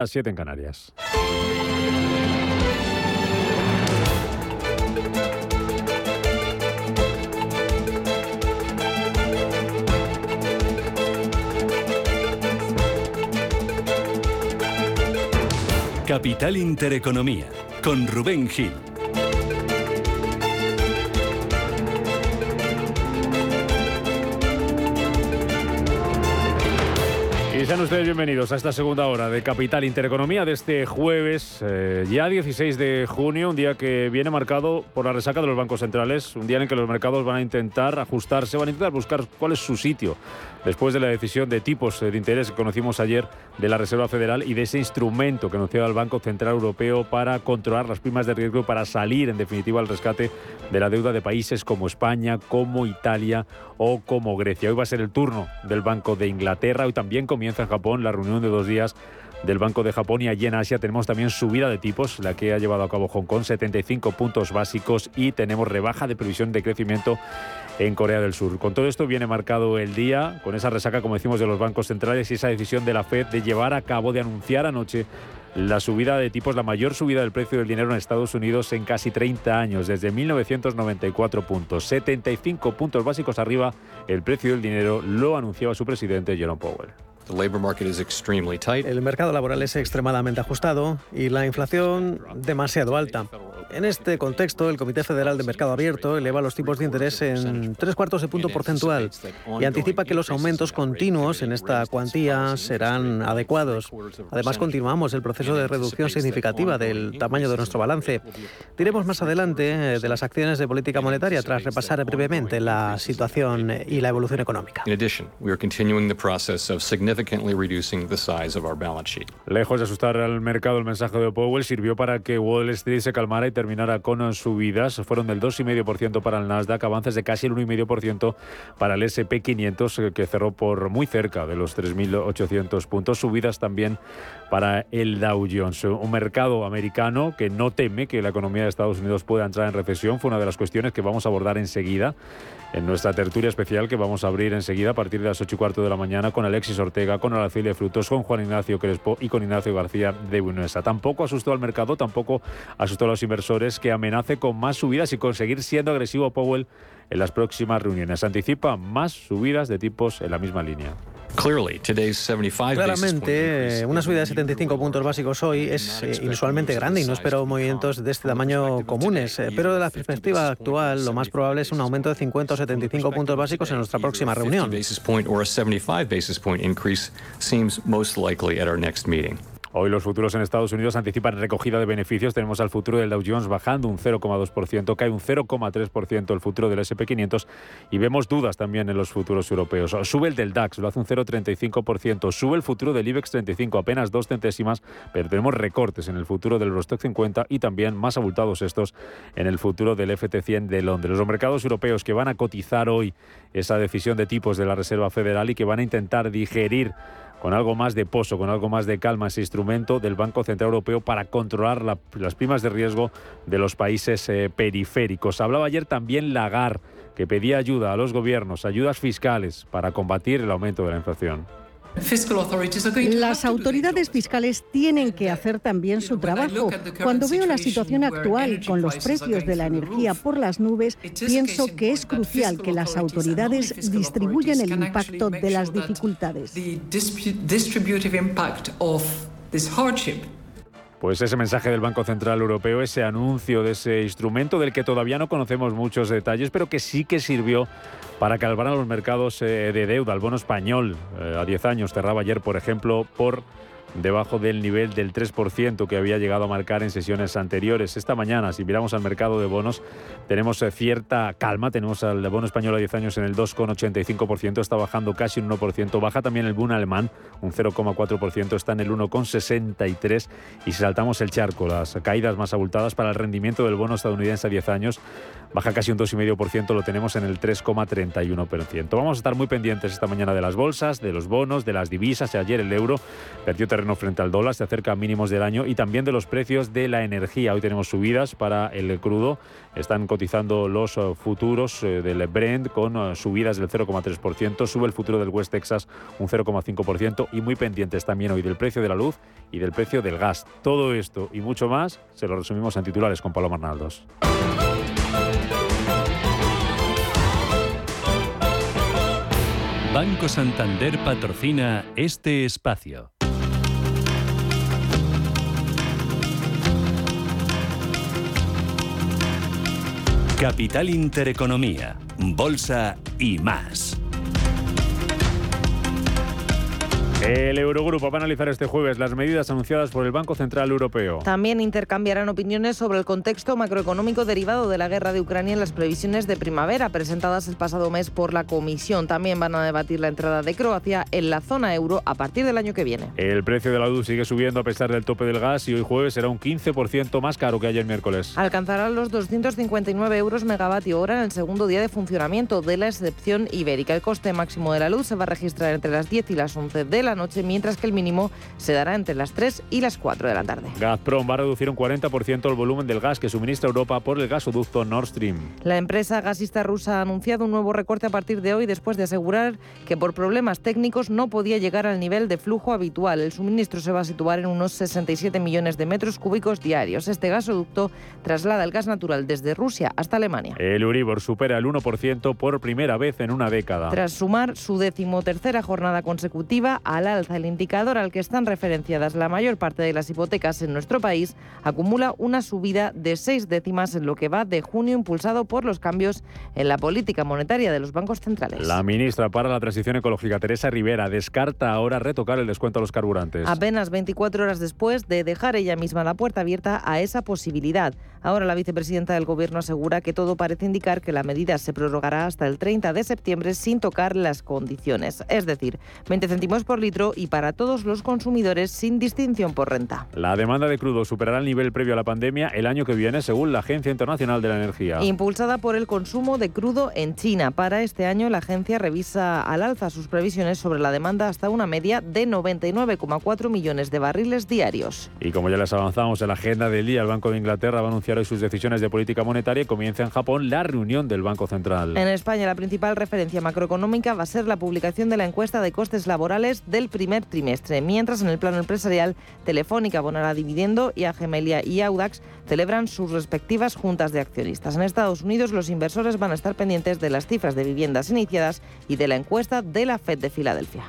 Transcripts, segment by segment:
Las 7 en Canarias. Capital Intereconomía, con Rubén Gil. Sean ustedes bienvenidos a esta segunda hora de Capital Intereconomía de este jueves, eh, ya 16 de junio, un día que viene marcado por la resaca de los bancos centrales, un día en el que los mercados van a intentar ajustarse, van a intentar buscar cuál es su sitio después de la decisión de tipos de interés que conocimos ayer de la Reserva Federal y de ese instrumento que anunció el Banco Central Europeo para controlar las primas de riesgo y para salir, en definitiva, al rescate de la deuda de países como España, como Italia o como Grecia. Hoy va a ser el turno del Banco de Inglaterra. Hoy también comienza en Japón la reunión de dos días del Banco de Japón y allí en Asia tenemos también subida de tipos, la que ha llevado a cabo Hong Kong, 75 puntos básicos y tenemos rebaja de previsión de crecimiento en Corea del Sur. Con todo esto viene marcado el día, con esa resaca, como decimos, de los bancos centrales y esa decisión de la Fed de llevar a cabo, de anunciar anoche la subida de tipos, la mayor subida del precio del dinero en Estados Unidos en casi 30 años, desde 1994 puntos. 75 puntos básicos arriba el precio del dinero, lo anunciaba su presidente Jerome Powell. El mercado laboral es extremadamente ajustado y la inflación demasiado alta. En este contexto, el Comité Federal de Mercado Abierto eleva los tipos de interés en tres cuartos de punto porcentual y anticipa que los aumentos continuos en esta cuantía serán adecuados. Además, continuamos el proceso de reducción significativa del tamaño de nuestro balance. Diremos más adelante eh, de las acciones de política monetaria tras repasar brevemente la situación y la evolución económica. Lejos de asustar al mercado, el mensaje de Powell sirvió para que Wall Street se calmara y terminara con subidas. Fueron del 2,5% para el Nasdaq, avances de casi el 1,5% para el SP500, que cerró por muy cerca de los 3.800 puntos. Subidas también para el Dow Jones. Un mercado americano que no teme que la economía de Estados Unidos pueda entrar en recesión. Fue una de las cuestiones que vamos a abordar enseguida en nuestra tertulia especial que vamos a abrir enseguida a partir de las 8 y cuarto de la mañana con Alexis Ortega, con Araceli Frutos, con Juan Ignacio Crespo y con Ignacio García de Buenuesa. Tampoco asustó al mercado, tampoco asustó a los inversores que amenace con más subidas y conseguir siendo agresivo Powell en las próximas reuniones. Anticipa más subidas de tipos en la misma línea. Claramente, una subida de 75 puntos básicos hoy es eh, inusualmente grande y no espero movimientos de este tamaño comunes, eh, pero de la perspectiva actual lo más probable es un aumento de 50 o 75 puntos básicos en nuestra próxima reunión. Hoy los futuros en Estados Unidos anticipan recogida de beneficios. Tenemos al futuro del Dow Jones bajando un 0,2%, cae un 0,3% el futuro del SP500 y vemos dudas también en los futuros europeos. Sube el del DAX, lo hace un 0,35%, sube el futuro del IBEX 35, apenas dos centésimas, pero tenemos recortes en el futuro del Eurostock 50 y también más abultados estos en el futuro del FT100 de Londres. Los mercados europeos que van a cotizar hoy esa decisión de tipos de la Reserva Federal y que van a intentar digerir con algo más de pozo, con algo más de calma ese instrumento del Banco Central Europeo para controlar las primas de riesgo de los países eh, periféricos. Hablaba ayer también Lagarde, que pedía ayuda a los gobiernos, ayudas fiscales para combatir el aumento de la inflación. Las autoridades fiscales tienen que hacer también su trabajo. Cuando veo la situación actual con los precios de la energía por las nubes, pienso que es crucial que las autoridades distribuyan el impacto de las dificultades. Pues ese mensaje del Banco Central Europeo, ese anuncio de ese instrumento del que todavía no conocemos muchos detalles, pero que sí que sirvió para calmar a los mercados eh, de deuda. El bono español eh, a 10 años cerraba ayer, por ejemplo, por debajo del nivel del 3% que había llegado a marcar en sesiones anteriores. Esta mañana, si miramos al mercado de bonos, tenemos eh, cierta calma. Tenemos al bono español a 10 años en el 2,85%, está bajando casi un 1%. Baja también el bono alemán, un 0,4%, está en el 1,63%. Y si saltamos el charco, las caídas más abultadas para el rendimiento del bono estadounidense a 10 años, baja casi un 2,5%, lo tenemos en el 3,31%. Vamos a estar muy pendientes esta mañana de las bolsas, de los bonos, de las divisas. Ayer el euro perdió terreno frente al dólar, se acerca a mínimos del año y también de los precios de la energía. Hoy tenemos subidas para el crudo. Están cotizando los eh, futuros eh, del Brent con eh, subidas del 0,3%. Sube el futuro del West Texas un 0,5% y muy pendientes también hoy del precio de la luz y del precio del gas. Todo esto y mucho más se lo resumimos en titulares con Pablo Arnaldos. Banco Santander patrocina este espacio. Capital Intereconomía, Bolsa y más. El Eurogrupo va a analizar este jueves las medidas anunciadas por el Banco Central Europeo. También intercambiarán opiniones sobre el contexto macroeconómico derivado de la guerra de Ucrania en las previsiones de primavera presentadas el pasado mes por la Comisión. También van a debatir la entrada de Croacia en la zona euro a partir del año que viene. El precio de la luz sigue subiendo a pesar del tope del gas y hoy jueves será un 15% más caro que ayer miércoles. Alcanzará los 259 euros megavatio hora en el segundo día de funcionamiento de la excepción ibérica. El coste máximo de la luz se va a registrar entre las 10 y las 11 de la la noche, mientras que el mínimo se dará entre las 3 y las 4 de la tarde. Gazprom va a reducir un 40% el volumen del gas que suministra Europa por el gasoducto Nord Stream. La empresa gasista rusa ha anunciado un nuevo recorte a partir de hoy después de asegurar que por problemas técnicos no podía llegar al nivel de flujo habitual. El suministro se va a situar en unos 67 millones de metros cúbicos diarios. Este gasoducto traslada el gas natural desde Rusia hasta Alemania. El Uribor supera el 1% por primera vez en una década. Tras sumar su decimotercera jornada consecutiva, al alza. El indicador al que están referenciadas la mayor parte de las hipotecas en nuestro país acumula una subida de seis décimas en lo que va de junio impulsado por los cambios en la política monetaria de los bancos centrales. La ministra para la Transición Ecológica, Teresa Rivera, descarta ahora retocar el descuento a los carburantes. Apenas 24 horas después de dejar ella misma la puerta abierta a esa posibilidad. Ahora la vicepresidenta del Gobierno asegura que todo parece indicar que la medida se prorrogará hasta el 30 de septiembre sin tocar las condiciones. Es decir, 20 céntimos por litro y para todos los consumidores sin distinción por renta. La demanda de crudo superará el nivel previo a la pandemia el año que viene, según la Agencia Internacional de la Energía. Impulsada por el consumo de crudo en China. Para este año, la agencia revisa al alza sus previsiones sobre la demanda hasta una media de 99,4 millones de barriles diarios. Y como ya les avanzamos en la agenda del día, el Banco de Inglaterra va a anunciar hoy sus decisiones de política monetaria y comienza en Japón la reunión del Banco Central. En España, la principal referencia macroeconómica va a ser la publicación de la encuesta de costes laborales del primer trimestre, mientras en el plano empresarial Telefónica abonará dividendo y Agemelia y Audax celebran sus respectivas juntas de accionistas. En Estados Unidos los inversores van a estar pendientes de las cifras de viviendas iniciadas y de la encuesta de la Fed de Filadelfia.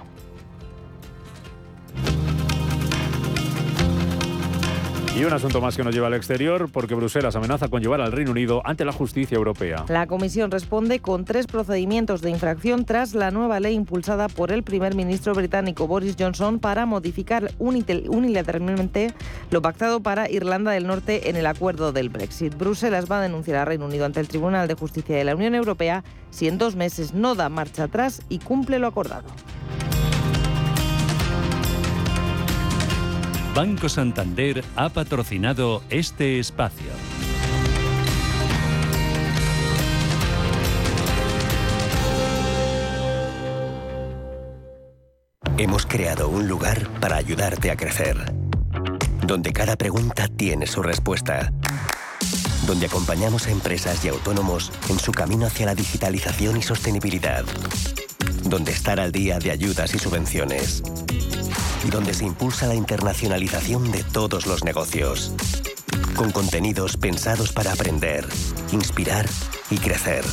Y un asunto más que nos lleva al exterior, porque Bruselas amenaza con llevar al Reino Unido ante la justicia europea. La Comisión responde con tres procedimientos de infracción tras la nueva ley impulsada por el primer ministro británico Boris Johnson para modificar unilateralmente lo pactado para Irlanda del Norte en el acuerdo del Brexit. Bruselas va a denunciar al Reino Unido ante el Tribunal de Justicia de la Unión Europea si en dos meses no da marcha atrás y cumple lo acordado. Banco Santander ha patrocinado este espacio. Hemos creado un lugar para ayudarte a crecer, donde cada pregunta tiene su respuesta, donde acompañamos a empresas y autónomos en su camino hacia la digitalización y sostenibilidad, donde estar al día de ayudas y subvenciones y donde se impulsa la internacionalización de todos los negocios. Con contenidos pensados para aprender, inspirar y crecer.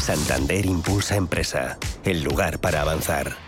Santander Impulsa Empresa, el lugar para avanzar.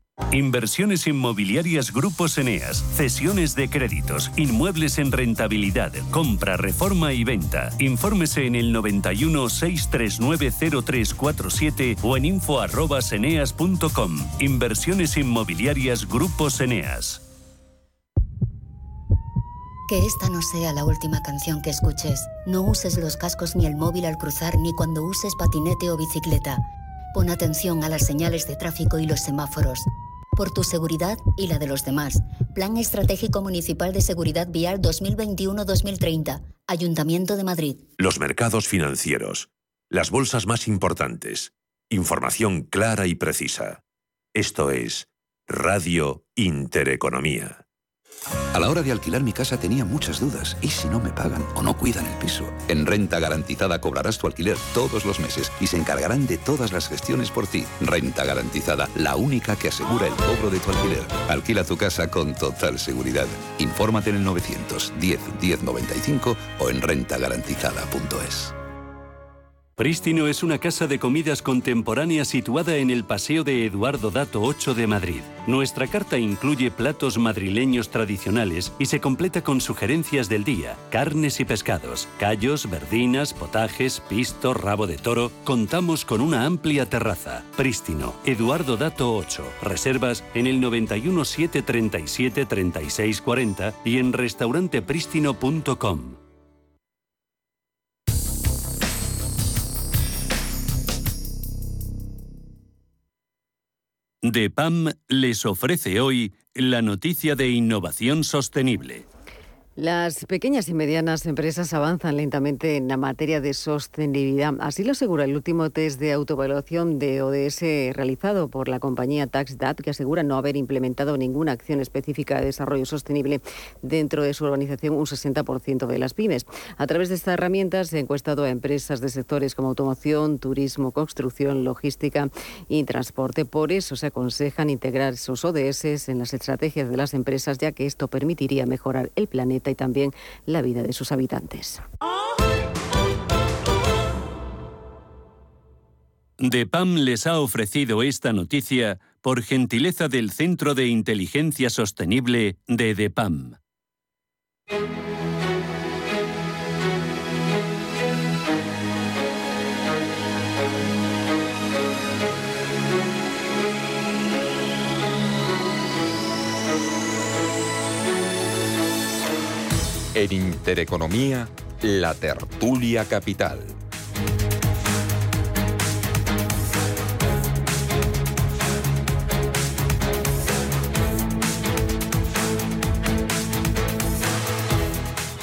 Inversiones inmobiliarias Grupos Eneas, cesiones de créditos, inmuebles en rentabilidad, compra, reforma y venta. Infórmese en el 91 639 0347 o en info@eneas.com. Inversiones inmobiliarias Grupos Eneas. Que esta no sea la última canción que escuches. No uses los cascos ni el móvil al cruzar ni cuando uses patinete o bicicleta. Pon atención a las señales de tráfico y los semáforos por tu seguridad y la de los demás. Plan Estratégico Municipal de Seguridad Vial 2021-2030. Ayuntamiento de Madrid. Los mercados financieros. Las bolsas más importantes. Información clara y precisa. Esto es Radio Intereconomía. A la hora de alquilar mi casa tenía muchas dudas. ¿Y si no me pagan o no cuidan el piso? En Renta Garantizada cobrarás tu alquiler todos los meses y se encargarán de todas las gestiones por ti. Renta Garantizada, la única que asegura el cobro de tu alquiler. Alquila tu casa con total seguridad. Infórmate en el 910 1095 o en rentagarantizada.es. Prístino es una casa de comidas contemporánea situada en el Paseo de Eduardo Dato 8 de Madrid. Nuestra carta incluye platos madrileños tradicionales y se completa con sugerencias del día, carnes y pescados, callos, verdinas, potajes, pisto, rabo de toro. Contamos con una amplia terraza. Prístino, Eduardo Dato 8. Reservas en el 91 737 3640 y en restauranteprístino.com. DEPAM les ofrece hoy la noticia de innovación sostenible. Las pequeñas y medianas empresas avanzan lentamente en la materia de sostenibilidad. Así lo asegura el último test de autoevaluación de ODS realizado por la compañía TaxDat, que asegura no haber implementado ninguna acción específica de desarrollo sostenible dentro de su organización, un 60% de las pymes. A través de esta herramienta se ha encuestado a empresas de sectores como automoción, turismo, construcción, logística y transporte. Por eso se aconsejan integrar sus ODS en las estrategias de las empresas, ya que esto permitiría mejorar el planeta y también la vida de sus habitantes. DEPAM les ha ofrecido esta noticia por gentileza del Centro de Inteligencia Sostenible de DEPAM. En Intereconomía, la tertulia capital.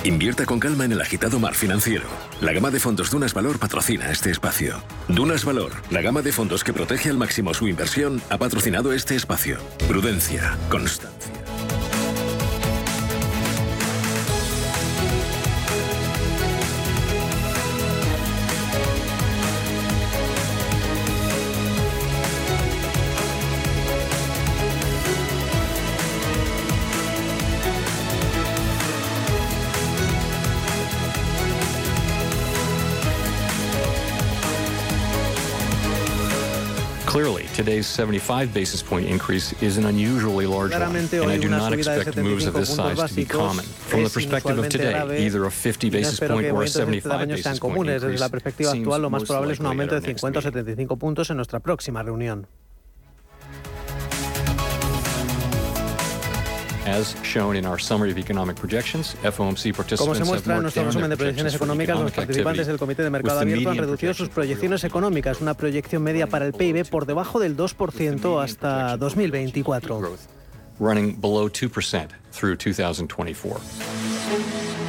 Invierta con calma en el agitado mar financiero. La gama de fondos Dunas Valor patrocina este espacio. Dunas Valor, la gama de fondos que protege al máximo su inversión, ha patrocinado este espacio. Prudencia, constancia. Clearly, today's 75 basis point increase is an unusually large one, and I do not expect moves of this size to be common. From the perspective of today, either a 50 basis point or a 75 basis point increase Desde la perspectiva actual, lo más probable es un aumento de 50 o 75 puntos en nuestra próxima reunión. Como se muestra en nuestro resumen de proyecciones económicas, los participantes del Comité de Mercado Abierto han reducido sus proyecciones económicas, una proyección media para el PIB por debajo del 2% hasta 2024.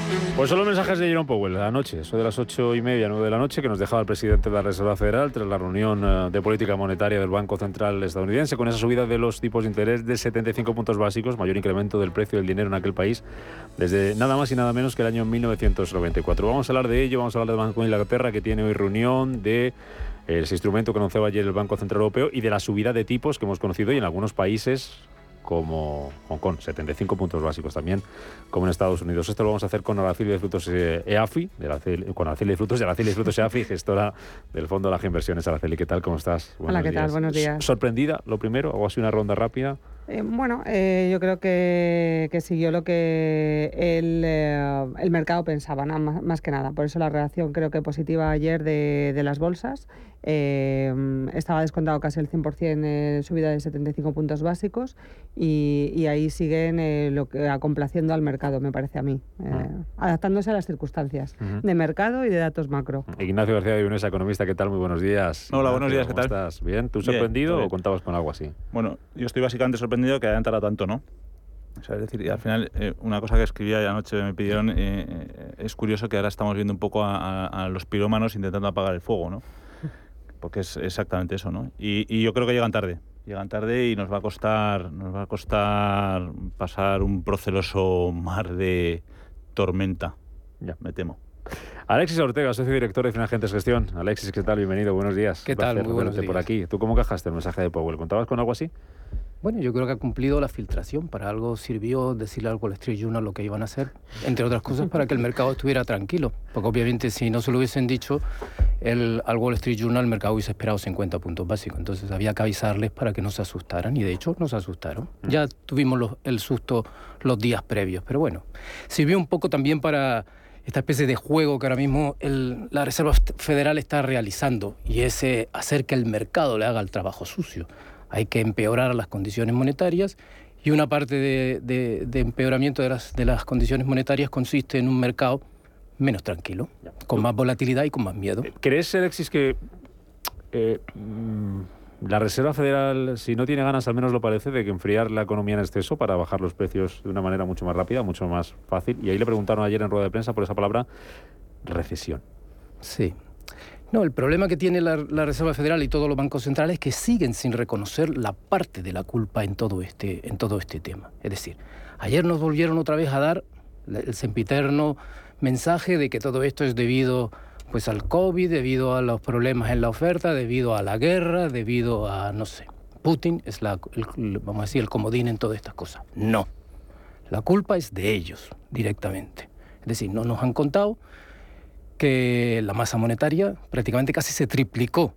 Running below 2% through 2024. Pues son los mensajes de Jerome Powell anoche, eso de las ocho y media, nueve de la noche, que nos dejaba el presidente de la Reserva Federal tras la reunión eh, de política monetaria del Banco Central estadounidense, con esa subida de los tipos de interés de 75 puntos básicos, mayor incremento del precio del dinero en aquel país desde nada más y nada menos que el año 1994. Vamos a hablar de ello, vamos a hablar del Banco de Inglaterra, que tiene hoy reunión de ese instrumento que anunciaba ayer el Banco Central Europeo y de la subida de tipos que hemos conocido y en algunos países como Hong Kong, 75 puntos básicos también, como en Estados Unidos. Esto lo vamos a hacer con Araceli de Frutos EAFI, de con Araceli de Frutos, de Araceli de Frutos EAFI, gestora del Fondo de las Inversiones. Araceli, ¿qué tal? ¿Cómo estás? Hola, ¿qué tal? Buenos días. ¿Sorprendida, lo primero? ¿O así una ronda rápida? Eh, bueno, eh, yo creo que, siguió lo que el, eh, el mercado pensaba, más, que nada. Por eso la reacción creo que positiva ayer de, de las bolsas. Estaba descontado casi el 100% subida de 75 puntos básicos y, ahí siguen lo que, complaciendo al mercado, me parece a mí, adaptándose a las circunstancias de mercado y de datos macro. Ignacio García de Unes, economista, ¿qué tal? Muy buenos días. Hola, buenos días, ¿qué tal? estás? ¿Bien? ¿Tú sorprendido o contabas con algo así? Bueno, yo estoy básicamente sorprendido que haya entrado tanto, ¿no? es decir, al final, eh, una cosa que escribía anoche me pidieron, eh, eh, es curioso que ahora estamos viendo un poco a, los pirómanos intentando apagar el fuego, ¿no? Porque es exactamente eso, ¿no? Y, yo creo que llegan tarde, llegan tarde y nos va a costar, nos va a costar pasar un proceloso mar de tormenta, ya, me temo. Alexis Ortega, socio director de Finagentes Gestión. Alexis, ¿qué tal? Bienvenido, buenos días. ¿Qué tal? Muy buenos por aquí. ¿Tú cómo cajaste el mensaje de Powell? ¿Contabas con algo así? Bueno, yo creo que ha cumplido la filtración. Para algo sirvió decirle al Wall Street Journal lo que iban a hacer, entre otras cosas para que el mercado estuviera tranquilo. Porque obviamente si no se lo hubiesen dicho el, al Wall Street Journal, el mercado hubiese esperado 50 puntos básicos. Entonces había que avisarles para que no se asustaran y de hecho no se asustaron. Mm. Ya tuvimos el susto los días previos. Pero bueno, sirvió un poco también para esta especie de juego que ahora mismo la Reserva Federal está realizando y es hacer que el mercado le haga el trabajo sucio hay que empeorar las condiciones monetarias y una parte de, empeoramiento de las, de las condiciones monetarias consiste en un mercado menos tranquilo, con más volatilidad y con más miedo. Eh, ¿Crees, Alexis, que eh, mm, la Reserva Federal, si no tiene ganas, al menos lo parece, de que enfriar la economía en exceso para bajar los precios de una manera mucho más rápida, mucho más fácil? Y ahí le preguntaron ayer en rueda de prensa por esa palabra, recesión. Sí, no, el problema que tiene la, Reserva Federal y todos los bancos centrales es que siguen sin reconocer la parte de la culpa en todo este, en todo este tema. Es decir, ayer nos volvieron otra vez a dar el sempiterno mensaje de que todo esto es debido pues al COVID, debido a los problemas en la oferta, debido a la guerra, debido a, no sé, Putin es la, vamos a decir, el comodín en todas estas cosas. No, la culpa es de ellos directamente. Es decir, no nos han contado que la masa monetaria prácticamente casi se triplicó.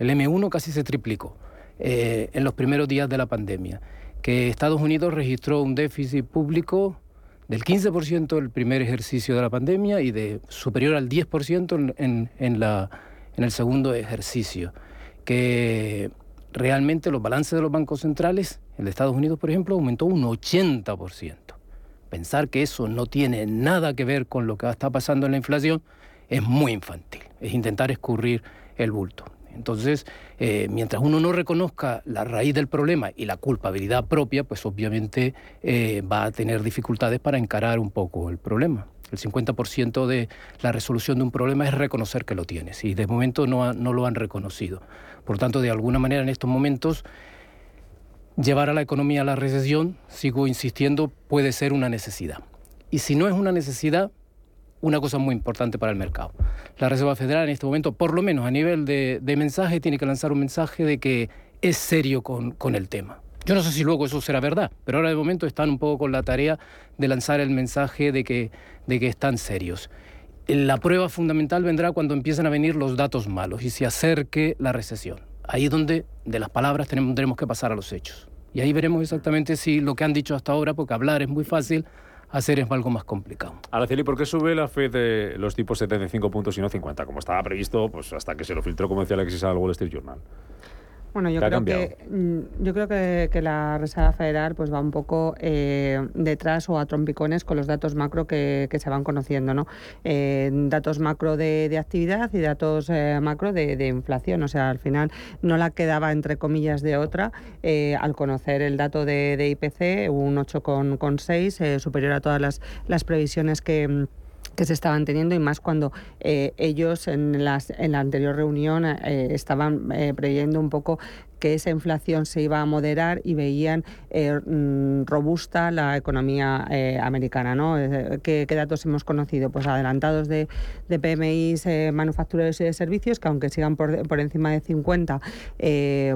El M1 casi se triplicó eh, en los primeros días de la pandemia. Que Estados Unidos registró un déficit público del 15% el primer ejercicio de la pandemia y de superior al 10% en, en, la, en el segundo ejercicio. Que realmente los balances de los bancos centrales, el de Estados Unidos, por ejemplo, aumentó un 80%. Pensar que eso no tiene nada que ver con lo que está pasando en la inflación es muy infantil, es intentar escurrir el bulto. Entonces, eh, mientras uno no reconozca la raíz del problema y la culpabilidad propia, pues obviamente eh, va a tener dificultades para encarar un poco el problema. El 50% de la resolución de un problema es reconocer que lo tienes y de momento no, no lo han reconocido. Por tanto, de alguna manera en estos momentos llevar a la economía a la recesión, sigo insistiendo, puede ser una necesidad. Y si no es una necesidad, una cosa muy importante para el mercado. La Reserva Federal en este momento, por lo menos a nivel de, mensaje, tiene que lanzar un mensaje de que es serio con, con el tema. Yo no sé si luego eso será verdad, pero ahora de momento están un poco con la tarea de lanzar el mensaje de que, de que están serios. La prueba fundamental vendrá cuando empiecen a venir los datos malos y se acerque la recesión. Ahí es donde de las palabras tendremos que pasar a los hechos. Y ahí veremos exactamente si lo que han dicho hasta ahora, porque hablar es muy fácil, hacer es algo más complicado. Araceli, ¿por qué sube la FED de los tipos 75 puntos y no 50? Como estaba previsto, pues hasta que se lo filtró, como decía Alexis, al Wall Street Journal. Bueno, yo creo, que, mm, yo creo que, la Reserva Federal pues va un poco eh, detrás o a trompicones con los datos macro que, se van conociendo, ¿no? Eh, datos macro de, actividad y datos eh, macro de, inflación. O sea, al final no la quedaba entre comillas de otra al conocer el dato de, IPC, un 8,6, superior a todas las, las previsiones que que se estaban teniendo y más cuando eh, ellos en, las, en la anterior reunión eh, estaban eh, preyendo un poco que esa inflación se iba a moderar y veían mm, robusta la economía americana. ¿no? ¿Qué, datos hemos conocido? Pues adelantados de, de PMIs manufactureros y de servicios, que aunque sigan por, encima de 50,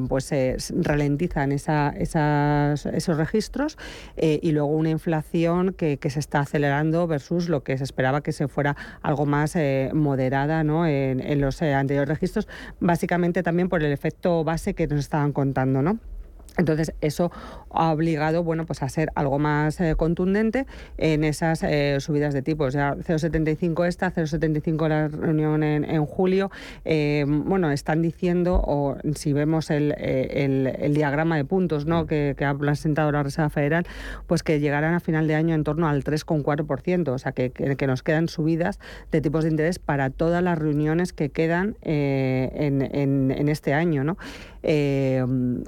pues ralentizan esa, esas, esos registros y luego una inflación que, se está acelerando versus lo que se esperaba que se fuera algo más eh, moderada ¿no? en, los eh, anteriores registros, básicamente también por el efecto base que nos estaban contando. ¿no? Entonces, eso ha obligado bueno, pues a ser algo más eh, contundente en esas eh, subidas de tipos. Ya 0,75 esta, 0,75 la reunión en, julio. Eh, bueno, están diciendo, o si vemos el, diagrama de puntos ¿no? que, ha presentado la Reserva Federal, pues que llegarán a final de año en torno al 3,4%. O sea, que, que, nos quedan subidas de tipos de interés para todas las reuniones que quedan en, en, este año. ¿no?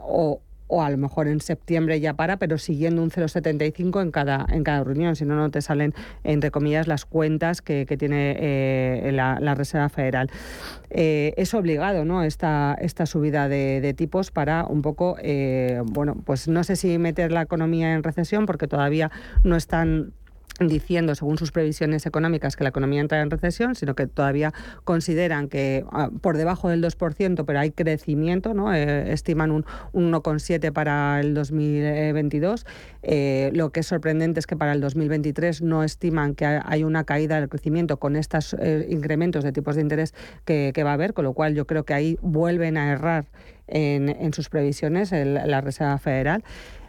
o, o a lo mejor en septiembre ya para, pero siguiendo un 0,75 en cada, en cada reunión, si no, no te salen, entre comillas, las cuentas que, tiene eh, la, Reserva Federal. Eh, es obligado ¿no? esta, esta subida de, tipos para un poco, eh, bueno, pues no sé si meter la economía en recesión, porque todavía no están diciendo, según sus previsiones económicas, que la economía entra en recesión, sino que todavía consideran que ah, por debajo del 2%, pero hay crecimiento, ¿no? Eh, estiman un, 1,7 para el 2022. Eh, lo que es sorprendente es que para el 2023 no estiman que hay una caída del crecimiento con estos eh, incrementos de tipos de interés que, va a haber, con lo cual yo creo que ahí vuelven a errar en, sus previsiones la Reserva Federal.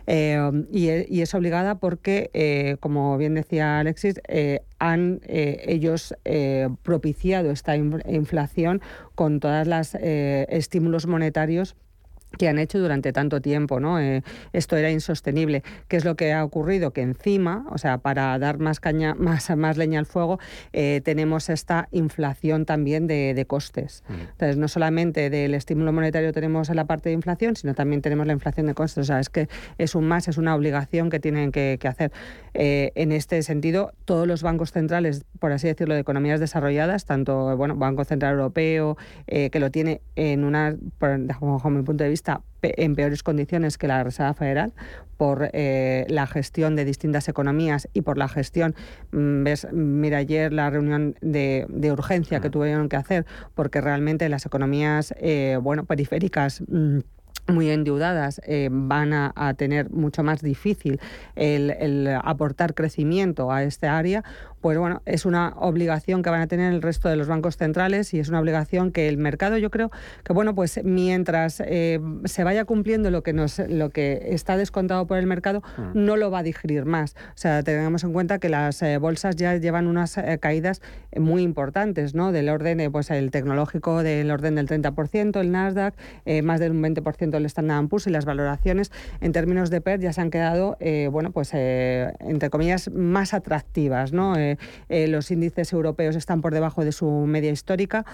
Eh, y, es obligada porque, eh, como bien decía Alexis, eh, han ellos propiciado esta inflación con todas las estímulos monetarios que han hecho durante tanto tiempo, ¿no? Eh, esto era insostenible. ¿Qué es lo que ha ocurrido? Que encima, o sea, para dar más caña, más, más leña al fuego, eh, tenemos esta inflación también de, costes. Entonces, no solamente del estímulo monetario tenemos la parte de inflación, sino también tenemos la inflación de costes. O sea, es que es un más, es una obligación que tienen que, hacer. Eh, en este sentido, todos los bancos centrales, por así decirlo, de economías desarrolladas, tanto bueno, Banco Central Europeo, que lo tiene en una, bajo mi punto de vista, en peores condiciones que la Reserva Federal por eh, la gestión de distintas economías y por la gestión, mm, ves, mira ayer la reunión de, urgencia que tuvieron que hacer, porque realmente las economías eh, bueno, periféricas mm, muy endeudadas eh, van a, tener mucho más difícil el, aportar crecimiento a este área, pues bueno, es una obligación que van a tener el resto de los bancos centrales y es una obligación que el mercado, yo creo que bueno, pues mientras eh, se vaya cumpliendo lo que nos, lo que está descontado por el mercado, mm. no lo va a digerir más. O sea, tengamos en cuenta que las eh, bolsas ya llevan unas eh, caídas muy importantes, ¿no? Del orden, pues el tecnológico del orden del 30%, el Nasdaq, más del 20% el Standard Poor's y las valoraciones en términos de PER ya se han quedado, bueno, pues entre comillas, más atractivas, ¿no? Eh, los índices europeos están por debajo de su media histórica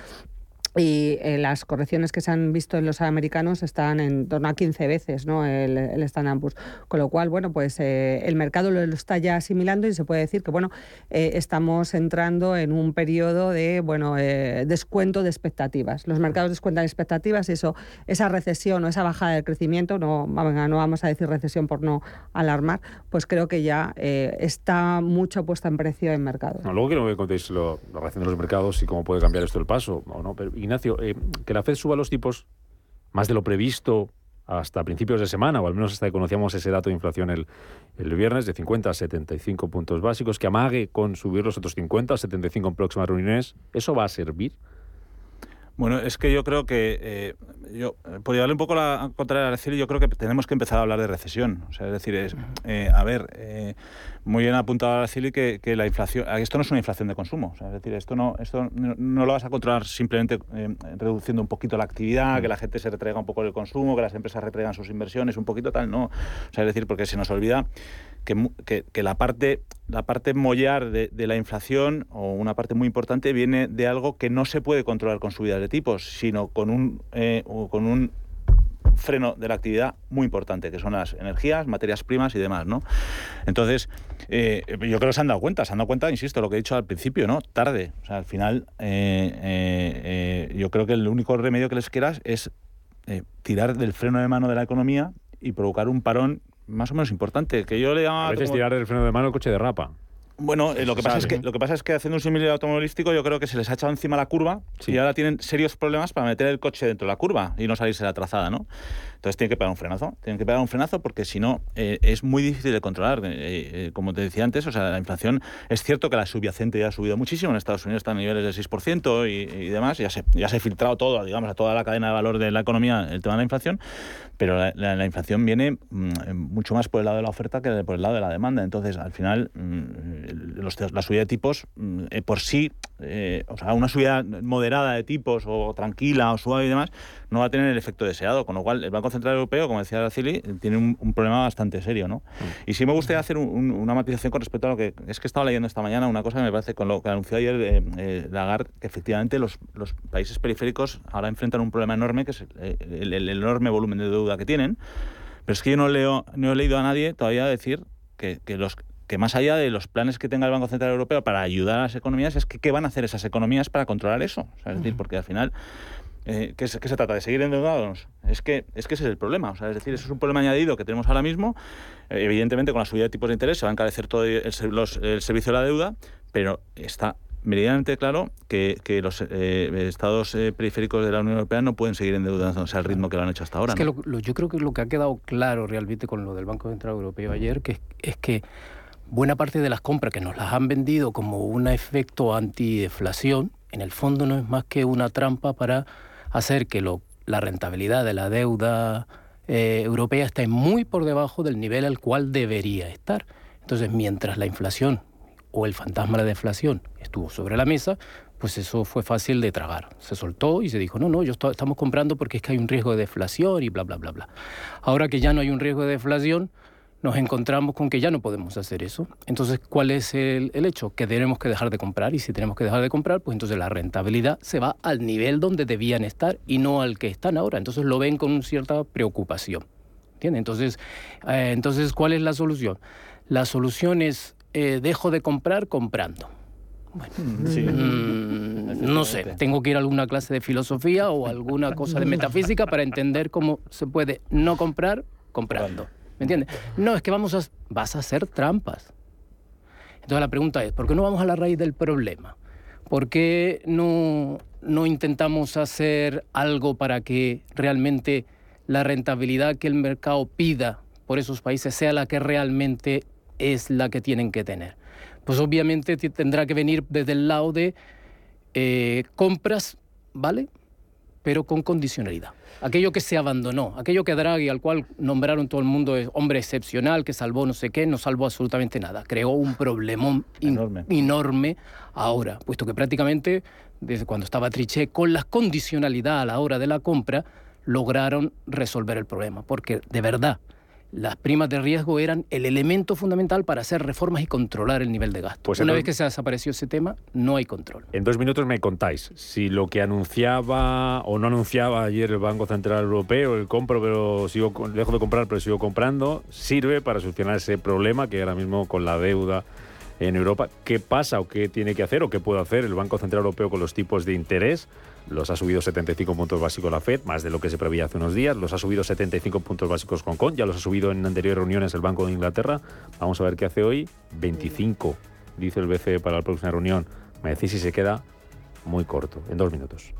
y eh, las correcciones que se han visto en los americanos están en torno a 15 veces ¿no? el, el Standard Poor's. Con lo cual, bueno, pues eh, el mercado lo, está ya asimilando y se puede decir que, bueno, eh, estamos entrando en un periodo de, bueno, descuento de expectativas. Los mercados descuentan expectativas y eso, esa recesión o esa bajada del crecimiento, no, no vamos a decir recesión por no alarmar, pues creo que ya está mucho puesta en precio en mercado. luego quiero que contéis lo, la reacción de los mercados y cómo puede cambiar esto el paso, ¿o no? Pero, Ignacio, eh, que la Fed suba los tipos más de lo previsto hasta principios de semana, o al menos hasta que conocíamos ese dato de inflación el, el viernes, de 50 a 75 puntos básicos, que amague con subir los otros 50 a 75 en próximas reuniones, ¿eso va a servir? Bueno, es que yo creo que, eh, yo, por darle un poco la contraria a decir, yo creo que tenemos que empezar a hablar de recesión. O sea, es decir, es, eh, a ver, eh, muy bien apuntado a decir que, que, la inflación, esto no es una inflación de consumo. O sea, es decir, esto no, esto no, lo vas a controlar simplemente reduciendo un poquito la actividad, que la gente se retraiga un poco el consumo, que las empresas retraigan sus inversiones, un poquito tal, no. O sea, es decir, porque se nos olvida que, que, la parte la parte mollar de, de, la inflación o una parte muy importante viene de algo que no se puede controlar con subidas de tipos, sino con un, eh, con un freno de la actividad muy importante, que son las energías, materias primas y demás, ¿no? Entonces, eh, yo creo que se han dado cuenta, se han dado cuenta, insisto, lo que he dicho al principio, ¿no? Tarde. O sea, al final, eh, yo creo que el único remedio que les quieras es eh, tirar del freno de mano de la economía y provocar un parón más o menos importante, que yo le llamaba... A veces tirar del freno de mano el coche de rapa. Bueno, eh, lo, que pasa es que, lo que pasa es que haciendo un símil automovilístico yo creo que se les ha echado encima la curva y ahora tienen serios problemas para meter el coche dentro de la curva y no salirse de la trazada, ¿no? Entonces tienen que pegar un frenazo, tienen que pegar un frenazo porque si no eh, es muy difícil de controlar. Eh, como te decía antes, o sea, la inflación es cierto que la subyacente ya ha subido muchísimo, en Estados Unidos está a niveles del 6% y, y, demás, ya se, ya se ha filtrado todo, digamos, a toda la cadena de valor de la economía el tema de la inflación, pero la, la, inflación viene mmm, mucho más por el lado de la oferta que por el lado de la demanda. Entonces, al final, mmm, los, la subida de tipos mmm, eh, por sí, eh, o sea, una subida moderada de tipos o tranquila o suave y demás, no va a tener el efecto deseado, con lo cual el Banco Central Europeo, como decía Araceli, tiene un, un problema bastante serio, ¿no? Mm. Y sí me gustaría hacer un, un, una matización con respecto a lo que es que estaba leyendo esta mañana una cosa que me parece con lo que anunció ayer eh, eh, Lagarde, que efectivamente los, los, países periféricos ahora enfrentan un problema enorme, que es el, el, el, enorme volumen de deuda que tienen. Pero es que yo no leo, no he leído a nadie todavía decir que, que los que más allá de los planes que tenga el Banco Central Europeo para ayudar a las economías, es que qué van a hacer esas economías para controlar eso. O sea, es decir, porque al final eh, ¿qué, ¿qué, se trata? ¿De seguir endeudados? Es que, es que ese es el problema. O sea, es decir, eso es un problema añadido que tenemos ahora mismo. Eh, evidentemente, con la subida de tipos de interés se va a encarecer todo el, los, el servicio de la deuda, pero está meridianamente claro que, que los eh, estados eh, periféricos de la Unión Europea no pueden seguir endeudándose al ritmo que lo han hecho hasta ahora. Es que lo, lo, yo creo que lo que ha quedado claro realmente con lo del Banco Central Europeo ayer que es que buena parte de las compras que nos las han vendido como un efecto antideflación, en el fondo no es más que una trampa para hacer que lo, la rentabilidad de la deuda eh, europea esté muy por debajo del nivel al cual debería estar. Entonces, mientras la inflación o el fantasma de la deflación estuvo sobre la mesa, pues eso fue fácil de tragar. Se soltó y se dijo, no, no, yo estamos comprando porque es que hay un riesgo de deflación y bla, bla, bla, bla. Ahora que ya no hay un riesgo de deflación, nos encontramos con que ya no podemos hacer eso. Entonces, ¿cuál es el, el, hecho? Que tenemos que dejar de comprar y si tenemos que dejar de comprar, pues entonces la rentabilidad se va al nivel donde debían estar y no al que están ahora. Entonces lo ven con cierta preocupación. ¿Entiendes? Entonces, eh, entonces, ¿cuál es la solución? La solución es eh, dejo de comprar comprando. Bueno, sí. mmm, no sé, tengo que ir a alguna clase de filosofía o alguna cosa de metafísica para entender cómo se puede no comprar comprando. ¿Me entiendes? No, es que vamos a, vas a hacer trampas. Entonces la pregunta es, ¿por qué no vamos a la raíz del problema? ¿Por qué no, no intentamos hacer algo para que realmente la rentabilidad que el mercado pida por esos países sea la que realmente es la que tienen que tener? Pues obviamente tendrá que venir desde el lado de eh, compras, ¿vale? Pero con condicionalidad aquello que se abandonó, aquello que Draghi, al cual nombraron todo el mundo es hombre excepcional, que salvó no sé qué, no salvó absolutamente nada. Creó un problemón enorme, enorme ahora, puesto que prácticamente desde cuando estaba Trichet, con la condicionalidad a la hora de la compra, lograron resolver el problema. Porque de verdad, las primas de riesgo eran el elemento fundamental para hacer reformas y controlar el nivel de gasto. Pues Una vez que se desapareció ese tema, no hay control. En dos minutos me contáis si lo que anunciaba o no anunciaba ayer el Banco Central Europeo, el compro pero sigo dejo de comprar pero sigo comprando, sirve para solucionar ese problema que ahora mismo con la deuda en Europa. ¿Qué pasa o qué tiene que hacer o qué puede hacer el Banco Central Europeo con los tipos de interés? Los ha subido 75 puntos básicos la Fed, más de lo que se preveía hace unos días. Los ha subido 75 puntos básicos Hong Kong, ya los ha subido en anteriores reuniones el Banco de Inglaterra. Vamos a ver qué hace hoy. 25, dice el BCE para la próxima reunión. Me decís si se queda muy corto, en dos minutos.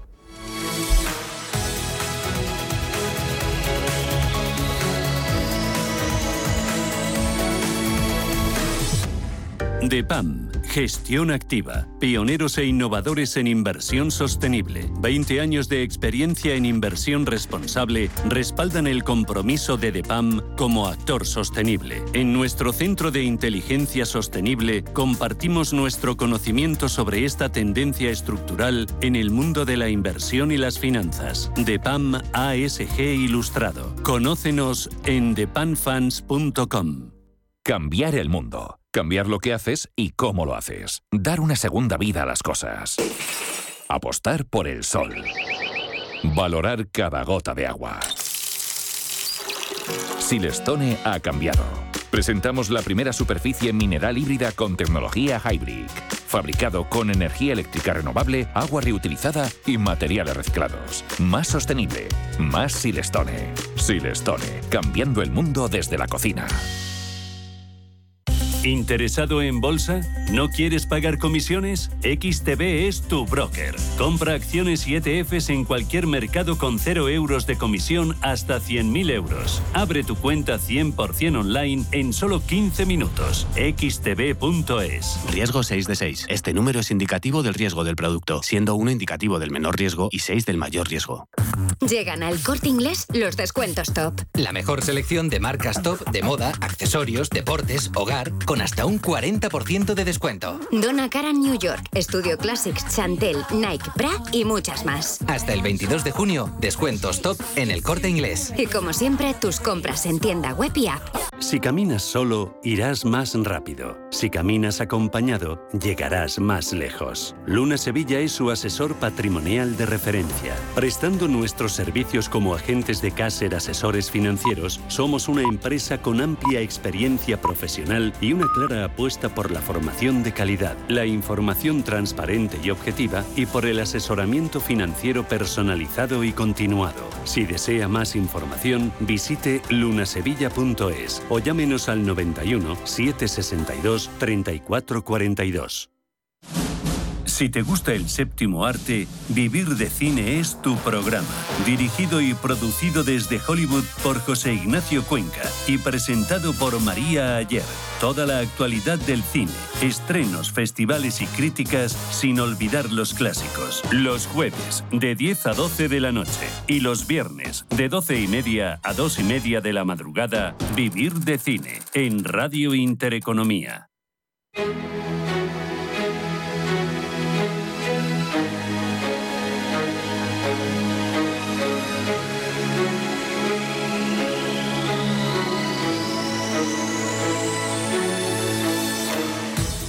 DEPAM, gestión activa, pioneros e innovadores en inversión sostenible, 20 años de experiencia en inversión responsable respaldan el compromiso de DEPAM como actor sostenible. En nuestro Centro de Inteligencia Sostenible compartimos nuestro conocimiento sobre esta tendencia estructural en el mundo de la inversión y las finanzas. DEPAM ASG Ilustrado. Conócenos en depanfans.com. Cambiar el mundo. Cambiar lo que haces y cómo lo haces. Dar una segunda vida a las cosas. Apostar por el sol. Valorar cada gota de agua. Silestone ha cambiado. Presentamos la primera superficie mineral híbrida con tecnología Hybrid fabricado con energía eléctrica renovable, agua reutilizada y materiales reciclados. Más sostenible, más Silestone. Silestone, cambiando el mundo desde la cocina. ¿Interesado en bolsa? ¿No quieres pagar comisiones? XTB es tu broker. Compra acciones y ETFs en cualquier mercado con 0 euros de comisión hasta 100.000 euros. Abre tu cuenta 100% online en solo 15 minutos. xtb.es. Riesgo 6 de 6. Este número es indicativo del riesgo del producto, siendo 1 indicativo del menor riesgo y 6 del mayor riesgo. Llegan al corte inglés los descuentos top. La mejor selección de marcas top de moda, accesorios, deportes, hogar con hasta un 40% de descuento. Dona Cara New York, Studio Classics, Chantel, Nike, Bra y muchas más. Hasta el 22 de junio, descuentos top en el corte inglés. Y como siempre, tus compras en tienda web y app. Si caminas solo, irás más rápido. Si caminas acompañado, llegarás más lejos. Luna Sevilla es su asesor patrimonial de referencia. Prestando nuestros servicios como agentes de Caser Asesores Financieros, somos una empresa con amplia experiencia profesional y una clara apuesta por la formación de calidad, la información transparente y objetiva y por el asesoramiento financiero personalizado y continuado. Si desea más información, visite lunasevilla.es o llámenos al 91 762 3442. Si te gusta el séptimo arte, Vivir de Cine es tu programa. Dirigido y producido desde Hollywood por José Ignacio Cuenca y presentado por María Ayer. Toda la actualidad del cine, estrenos, festivales y críticas, sin olvidar los clásicos. Los jueves, de 10 a 12 de la noche. Y los viernes, de 12 y media a 2 y media de la madrugada, Vivir de Cine, en Radio Intereconomía.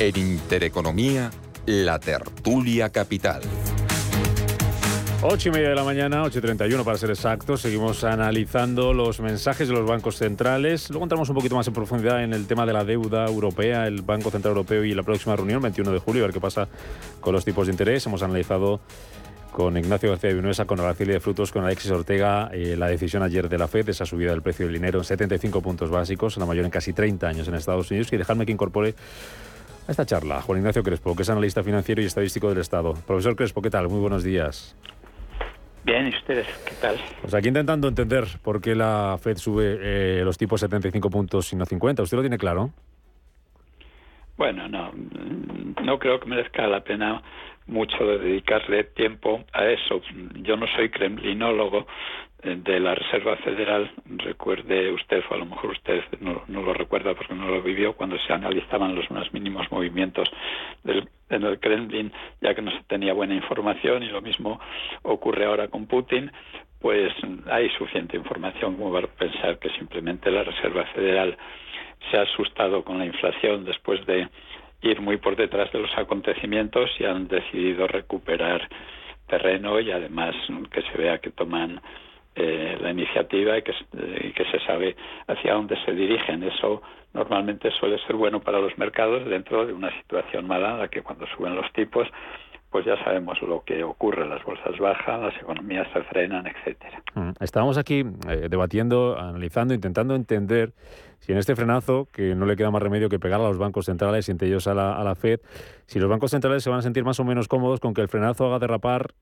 En Intereconomía, la tertulia capital. 8 y media de la mañana, 8.31 para ser exactos. Seguimos analizando los mensajes de los bancos centrales. Luego entramos un poquito más en profundidad en el tema de la deuda europea, el Banco Central Europeo y la próxima reunión, 21 de julio, a ver qué pasa con los tipos de interés. Hemos analizado con Ignacio García Vinuesa, con Araceli de Frutos, con Alexis Ortega, eh, la decisión ayer de la FED, esa subida del precio del dinero en 75 puntos básicos, la mayor en casi 30 años en Estados Unidos. Y dejarme que incorpore a esta charla Juan Ignacio Crespo, que es analista financiero y estadístico del Estado. Profesor Crespo, ¿qué tal? Muy buenos días. Bien, ¿y ustedes qué tal? Pues aquí intentando entender por qué la Fed sube eh, los tipos 75 puntos y no 50. ¿Usted lo tiene claro? Bueno, no, no creo que merezca la pena mucho de dedicarle tiempo a eso. Yo no soy kremlinólogo, de la Reserva Federal, recuerde usted, o a lo mejor usted no, lo recuerda porque no lo vivió, cuando se analizaban los más mínimos movimientos del, en el Kremlin, ya que no se tenía buena información, y lo mismo ocurre ahora con Putin, pues hay suficiente información como para pensar que simplemente la Reserva Federal se ha asustado con la inflación después de ir muy por detrás de los acontecimientos y han decidido recuperar terreno y además que se vea que toman eh, la iniciativa y que, que se sabe hacia dónde se dirigen. Eso normalmente suele ser bueno para los mercados dentro de una situación mala, la que cuando suben los tipos, pues ya sabemos lo que ocurre, las bolsas bajan, las economías se frenan, etcétera. Mm, estábamos aquí eh, debatiendo, analizando, intentando entender si en este frenazo, que no le queda más remedio que pegar a los bancos centrales, y entre ellos a la, a la Fed, si los bancos centrales se van a sentir más o menos cómodos con que el frenazo haga derrapar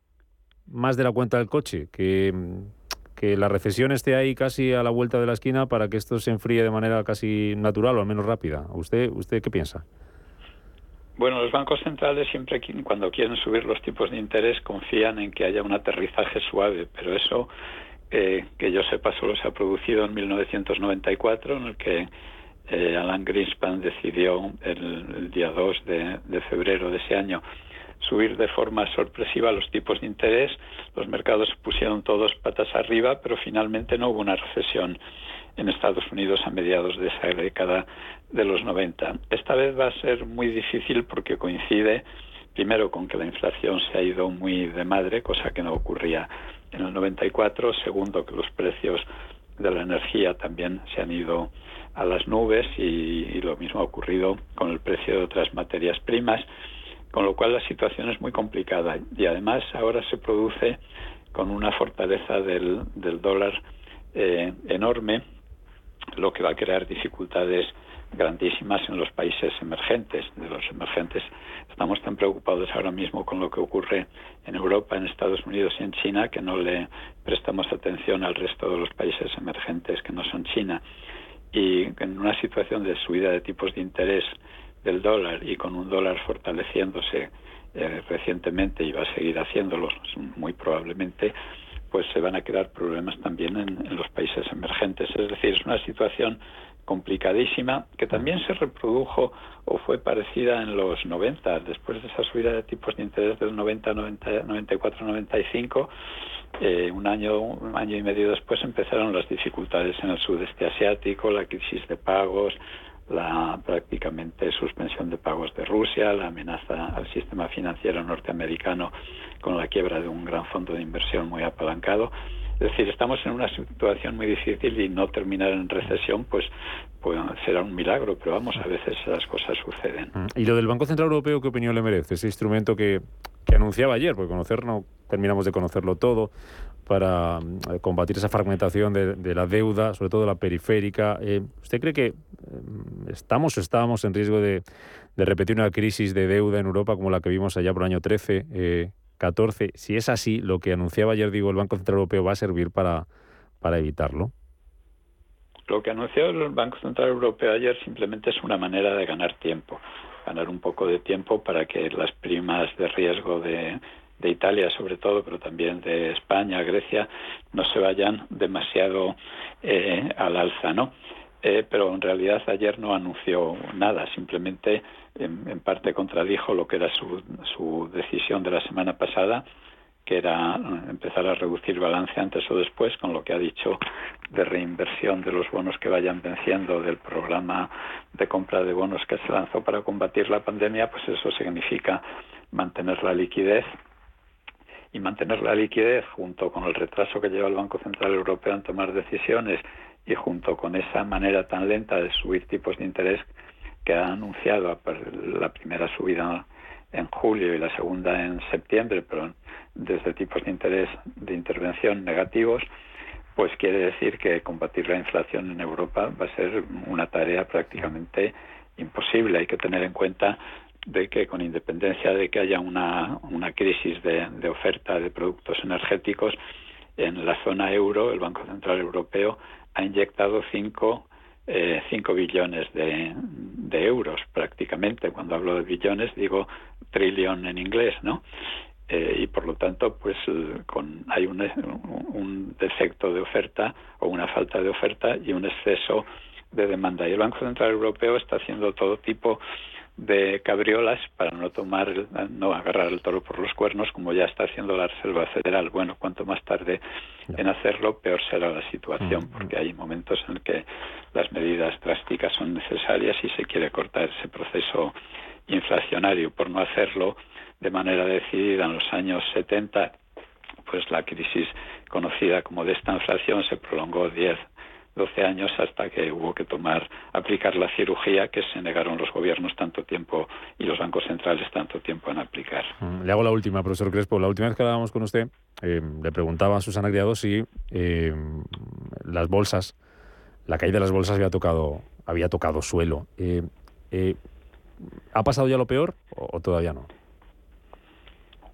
más de la cuenta del coche, que que la recesión esté ahí casi a la vuelta de la esquina para que esto se enfríe de manera casi natural o al menos rápida. ¿Usted, usted qué piensa? Bueno, los bancos centrales siempre cuando quieren subir los tipos de interés confían en que haya un aterrizaje suave, pero eso eh, que yo sepa solo se ha producido en 1994, en el que eh, Alan Greenspan decidió el, día 2 de febrero de ese año subir de forma sorpresiva los tipos de interés, los mercados pusieron todos patas arriba, pero finalmente no hubo una recesión en Estados Unidos a mediados de esa década de los 90. Esta vez va a ser muy difícil porque coincide primero con que la inflación se ha ido muy de madre, cosa que no ocurría en el 94, segundo que los precios de la energía también se han ido a las nubes y, y lo mismo ha ocurrido con el precio de otras materias primas con lo cual la situación es muy complicada y además ahora se produce con una fortaleza del, dólar eh, enorme, lo que va a crear dificultades grandísimas en los países emergentes. De los emergentes estamos tan preocupados ahora mismo con lo que ocurre en Europa, en Estados Unidos y en China que no le prestamos atención al resto de los países emergentes que no son China. Y en una situación de subida de tipos de interés del dólar y con un dólar fortaleciéndose eh, recientemente y va a seguir haciéndolo muy probablemente, pues se van a quedar problemas también en, en los países emergentes. Es decir, es una situación complicadísima que también se reprodujo o fue parecida en los 90, después de esa subida de tipos de interés del 90, 90 94, 95, eh, un año, un año y medio después empezaron las dificultades en el sudeste asiático, la crisis de pagos, la prácticamente suspensión de pagos de Rusia, la amenaza al sistema financiero norteamericano con la quiebra de un gran fondo de inversión muy apalancado. Es decir, estamos en una situación muy difícil y no terminar en recesión, pues, pues será un milagro, pero vamos, a veces las cosas suceden. Mm. ¿Y lo del Banco Central Europeo qué opinión le merece? Ese instrumento que, que anunciaba ayer, porque conocer no terminamos de conocerlo todo, para mm, combatir esa fragmentación de, la deuda, sobre todo la periférica. Eh, ¿Usted cree que mm, estamos o estábamos en riesgo de, de, repetir una crisis de deuda en Europa como la que vimos allá por el año 13? Eh, 14. Si es así, lo que anunciaba ayer, digo, el Banco Central Europeo va a servir para, para evitarlo. Lo que anunció el Banco Central Europeo ayer simplemente es una manera de ganar tiempo, ganar un poco de tiempo para que las primas de riesgo de, de Italia sobre todo, pero también de España, Grecia, no se vayan demasiado eh, al alza, ¿no? Eh, pero en realidad ayer no anunció nada, simplemente en, parte contradijo lo que era su, su, decisión de la semana pasada, que era eh, empezar a reducir balance antes o después, con lo que ha dicho de reinversión de los bonos que vayan venciendo del programa de compra de bonos que se lanzó para combatir la pandemia, pues eso significa mantener la liquidez. Y mantener la liquidez junto con el retraso que lleva el Banco Central Europeo en tomar decisiones y junto con esa manera tan lenta de subir tipos de interés que ha anunciado la primera subida en julio y la segunda en septiembre, pero desde tipos de interés de intervención negativos, pues quiere decir que combatir la inflación en Europa va a ser una tarea prácticamente imposible. Hay que tener en cuenta de que con independencia de que haya una, una crisis de, de oferta de productos energéticos, en la zona euro, el Banco Central Europeo ha inyectado 5 eh, billones de, de, euros prácticamente. Cuando hablo de billones digo trillón en inglés, ¿no? Eh, y por lo tanto, pues con, hay un, un defecto de oferta o una falta de oferta y un exceso de demanda. Y el Banco Central Europeo está haciendo todo tipo de cabriolas para no tomar, no agarrar el toro por los cuernos como ya está haciendo la Reserva Federal. Bueno, cuanto más tarde en hacerlo, peor será la situación, mm, porque hay momentos en que las medidas drásticas son necesarias y se quiere cortar ese proceso inflacionario. Por no hacerlo de manera decidida en los años 70, pues la crisis conocida como de esta inflación se prolongó 10 12 años hasta que hubo que tomar, aplicar la cirugía que se negaron los gobiernos tanto tiempo y los bancos centrales tanto tiempo en aplicar. Mm, le hago la última, profesor Crespo. La última vez que hablábamos con usted, eh, le preguntaba a Susana Criado si eh, las bolsas, la caída de las bolsas había tocado, había tocado suelo. Eh, ¿Ha pasado ya lo peor o todavía no?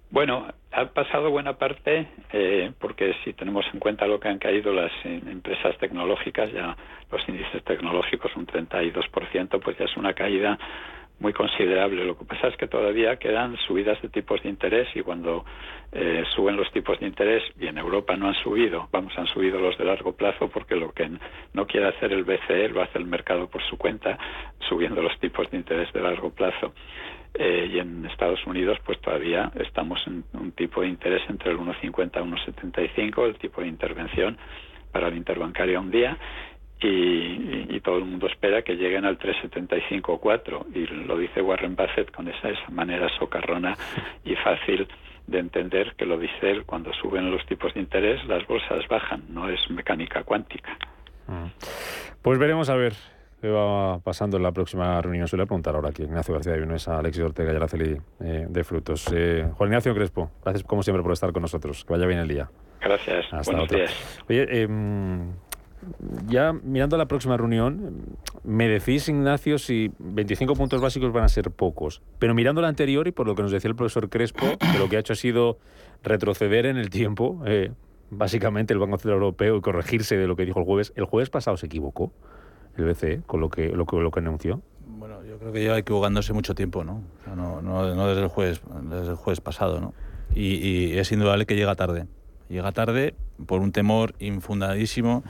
Bueno, ha pasado buena parte eh, porque si tenemos en cuenta lo que han caído las eh, empresas tecnológicas, ya los índices tecnológicos un 32%, pues ya es una caída muy considerable. Lo que pasa es que todavía quedan subidas de tipos de interés y cuando eh, suben los tipos de interés, y en Europa no han subido, vamos, han subido los de largo plazo porque lo que no quiere hacer el BCE lo hace el mercado por su cuenta, subiendo los tipos de interés de largo plazo. Eh, y en Estados Unidos pues todavía estamos en un tipo de interés entre el 1,50 y 1,75, el tipo de intervención para el interbancario un día y, todo el mundo espera que lleguen al 3,75 o 4 y lo dice Warren Buffett con esa, esa manera socarrona y fácil de entender que lo dice él. Cuando suben los tipos de interés las bolsas bajan no es mecánica cuántica. Mm. pues veremos a ver ¿Qué va pasando en la próxima reunión? Suele preguntar ahora aquí Ignacio García de a Alexis Ortega y Araceli eh, de Frutos. Eh, Juan Ignacio Crespo, gracias como siempre por estar con nosotros. Que vaya bien el día. Gracias. Hasta Buenos días. Oye, em, ya mirando la próxima reunión, me decís, Ignacio, si 25 puntos básicos van a ser pocos. Pero mirando la anterior y por lo que nos decía el profesor Crespo, que lo que ha hecho ha sido retroceder en el tiempo, eh, básicamente el Banco Central Europeo y corregirse de lo que dijo el jueves. ¿El jueves pasado se equivocó? El BCE con lo que, lo, lo que anunció? Bueno, yo creo que lleva equivocándose mucho tiempo, ¿no? O sea, no, no, desde el jueves, desde el jueves pasado, ¿no? Y, es indudable que llega tarde. Llega tarde por un temor infundadísimo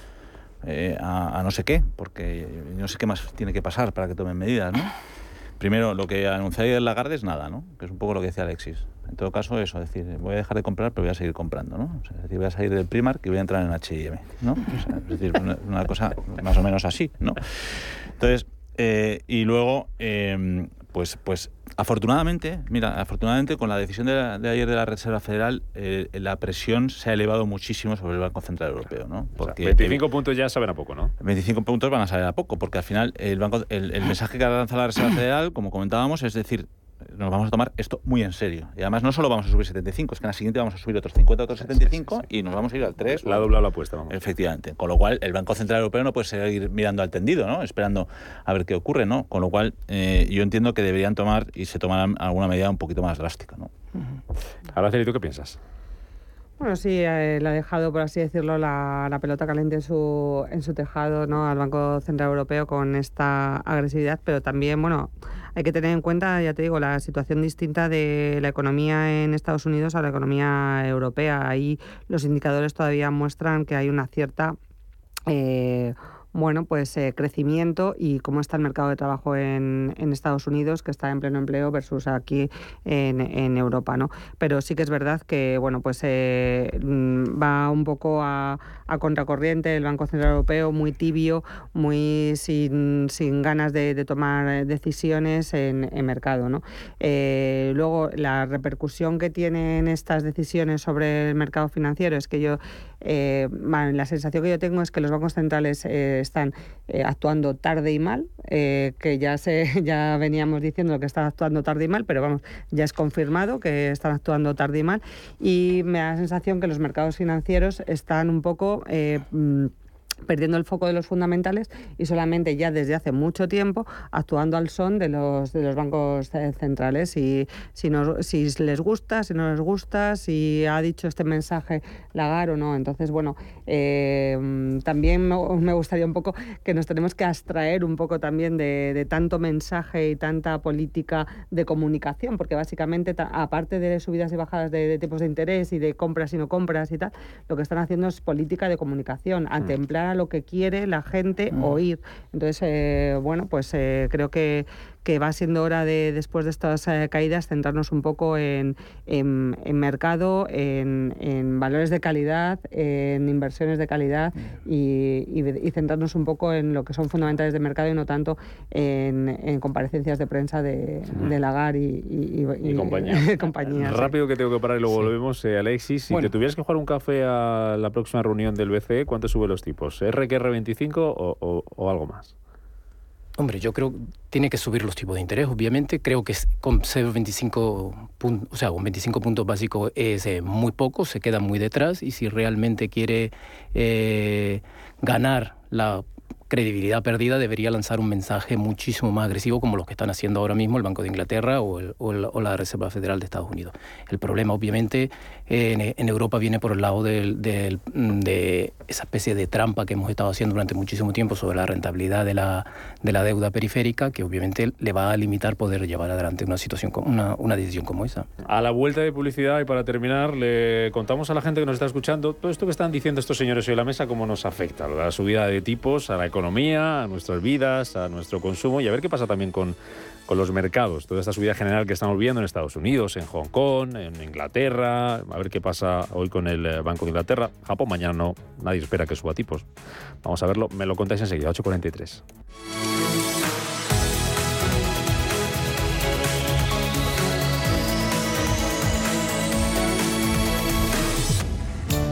eh, a, no sé qué, porque no sé qué más tiene que pasar para que tomen medidas, ¿no? Primero, lo que anunció ayer Lagarde es nada, ¿no? Que es un poco lo que decía Alexis. En todo caso, eso, es decir, voy a dejar de comprar, pero voy a seguir comprando, ¿no? es decir, voy a salir del Primark y voy a entrar en H&M, ¿no? es decir, una, cosa más o menos así, ¿no? Entonces, eh, y luego, em, pues, pues afortunadamente, mira, afortunadamente con la decisión de, ayer de la Reserva Federal, eh, la presión se ha elevado muchísimo sobre el Banco Central Europeo, ¿no? Porque 25 puntos ya saben a poco, ¿no? 25 puntos van a saber a poco, porque al final el banco, el, el mensaje que ha lanzado la Reserva Federal, como comentábamos, es decir, nos vamos a tomar esto muy en serio. Y además no solo vamos a subir 75, es que en la siguiente vamos a subir otros 50, otros 75 y nos vamos a ir al 3. La ha doblado la apuesta, vamos. Efectivamente. Con lo cual el Banco Central Europeo no puede seguir mirando al tendido, ¿no? Esperando a ver qué ocurre, ¿no? Con lo cual eh, yo entiendo que deberían tomar y se tomarán alguna medida un poquito más drástica, ¿no? Ahora, ¿tú qué piensas? Bueno, sí, eh, le ha dejado, por así decirlo, la, pelota caliente en su, en su tejado ¿no? al Banco Central Europeo con esta agresividad, pero también, bueno, hay que tener en cuenta, ya te digo, la situación distinta de la economía en Estados Unidos a la economía europea. Ahí los indicadores todavía muestran que hay una cierta... Eh, bueno, pues eh, crecimiento y cómo está el mercado de trabajo en, Estados Unidos, que está en pleno empleo, versus aquí en, Europa, ¿no? Pero sí que es verdad que, bueno, pues eh, mm, va un poco a, contracorriente el Banco Central Europeo, muy tibio, muy sin, ganas de, tomar decisiones en, mercado, ¿no? Eh, luego, la repercusión que tienen estas decisiones sobre el mercado financiero es que yo, la sensación que yo tengo es que los bancos centrales están eh, actuando tarde y mal, eh, que ya, se, ya veníamos diciendo que están actuando tarde y mal, pero vamos, ya es confirmado que están actuando tarde y mal. Y me da la sensación que los mercados financieros están un poco... Mm, perdiendo el foco de los fundamentales y solamente ya desde hace mucho tiempo actuando al son de los, de los bancos centrales. Y si, no, si les gusta, si no les gusta, si ha dicho este mensaje Lagar o no. Entonces, bueno, eh, también me gustaría un poco que nos tenemos que abstraer un poco también de, tanto mensaje y tanta política de comunicación, porque básicamente, aparte de subidas y bajadas de, tipos de interés y de compras y no compras y tal, lo que están haciendo es política de comunicación, a mm. Lo que quiere la gente oír. Entonces, eh, bueno, pues eh, creo que, que va siendo hora de, después de estas eh, caídas, centrarnos un poco en, en, mercado, en, valores de calidad, en inversiones de calidad y, y, centrarnos un poco en lo que son fundamentales de mercado y no tanto en, comparecencias de prensa de, de Lagar y, y, compañía. Rápido que tengo que parar y luego volvemos. Alexis, si te tuvieras que jugar un café a la próxima reunión del BCE, ¿cuánto sube los tipos? ¿RQR25 o, o algo más? Hombre, yo creo que tiene que subir los tipos de interés, obviamente. Creo que con 0,25 puntos, o sea, un 25 puntos básicos es eh, muy poco, se queda muy detrás y si realmente quiere eh, ganar la credibilidad perdida, debería lanzar un mensaje muchísimo más agresivo como los que están haciendo ahora mismo el Banco de Inglaterra o, o, la Reserva Federal de Estados Unidos. El problema, obviamente, en, Europa viene por el lado de esa especie de trampa que hemos estado haciendo durante muchísimo tiempo sobre la rentabilidad de la, de la deuda periférica, que obviamente le va a limitar poder llevar adelante una situación, una, decisión como esa. A la vuelta de publicidad y para terminar, le contamos a la gente que nos está escuchando todo esto que están diciendo estos señores hoy en la mesa, cómo nos afecta la subida de tipos a la economía, a nuestras vidas, a nuestro consumo y a ver qué pasa también con, con los mercados. Toda esta subida general que estamos viendo en Estados Unidos, en Hong Kong, en Inglaterra, a ver qué pasa hoy con el eh, Banco de Inglaterra. Japón mañana no, nadie espera que suba tipos. Vamos a verlo, me lo contáis enseguida, 8.43.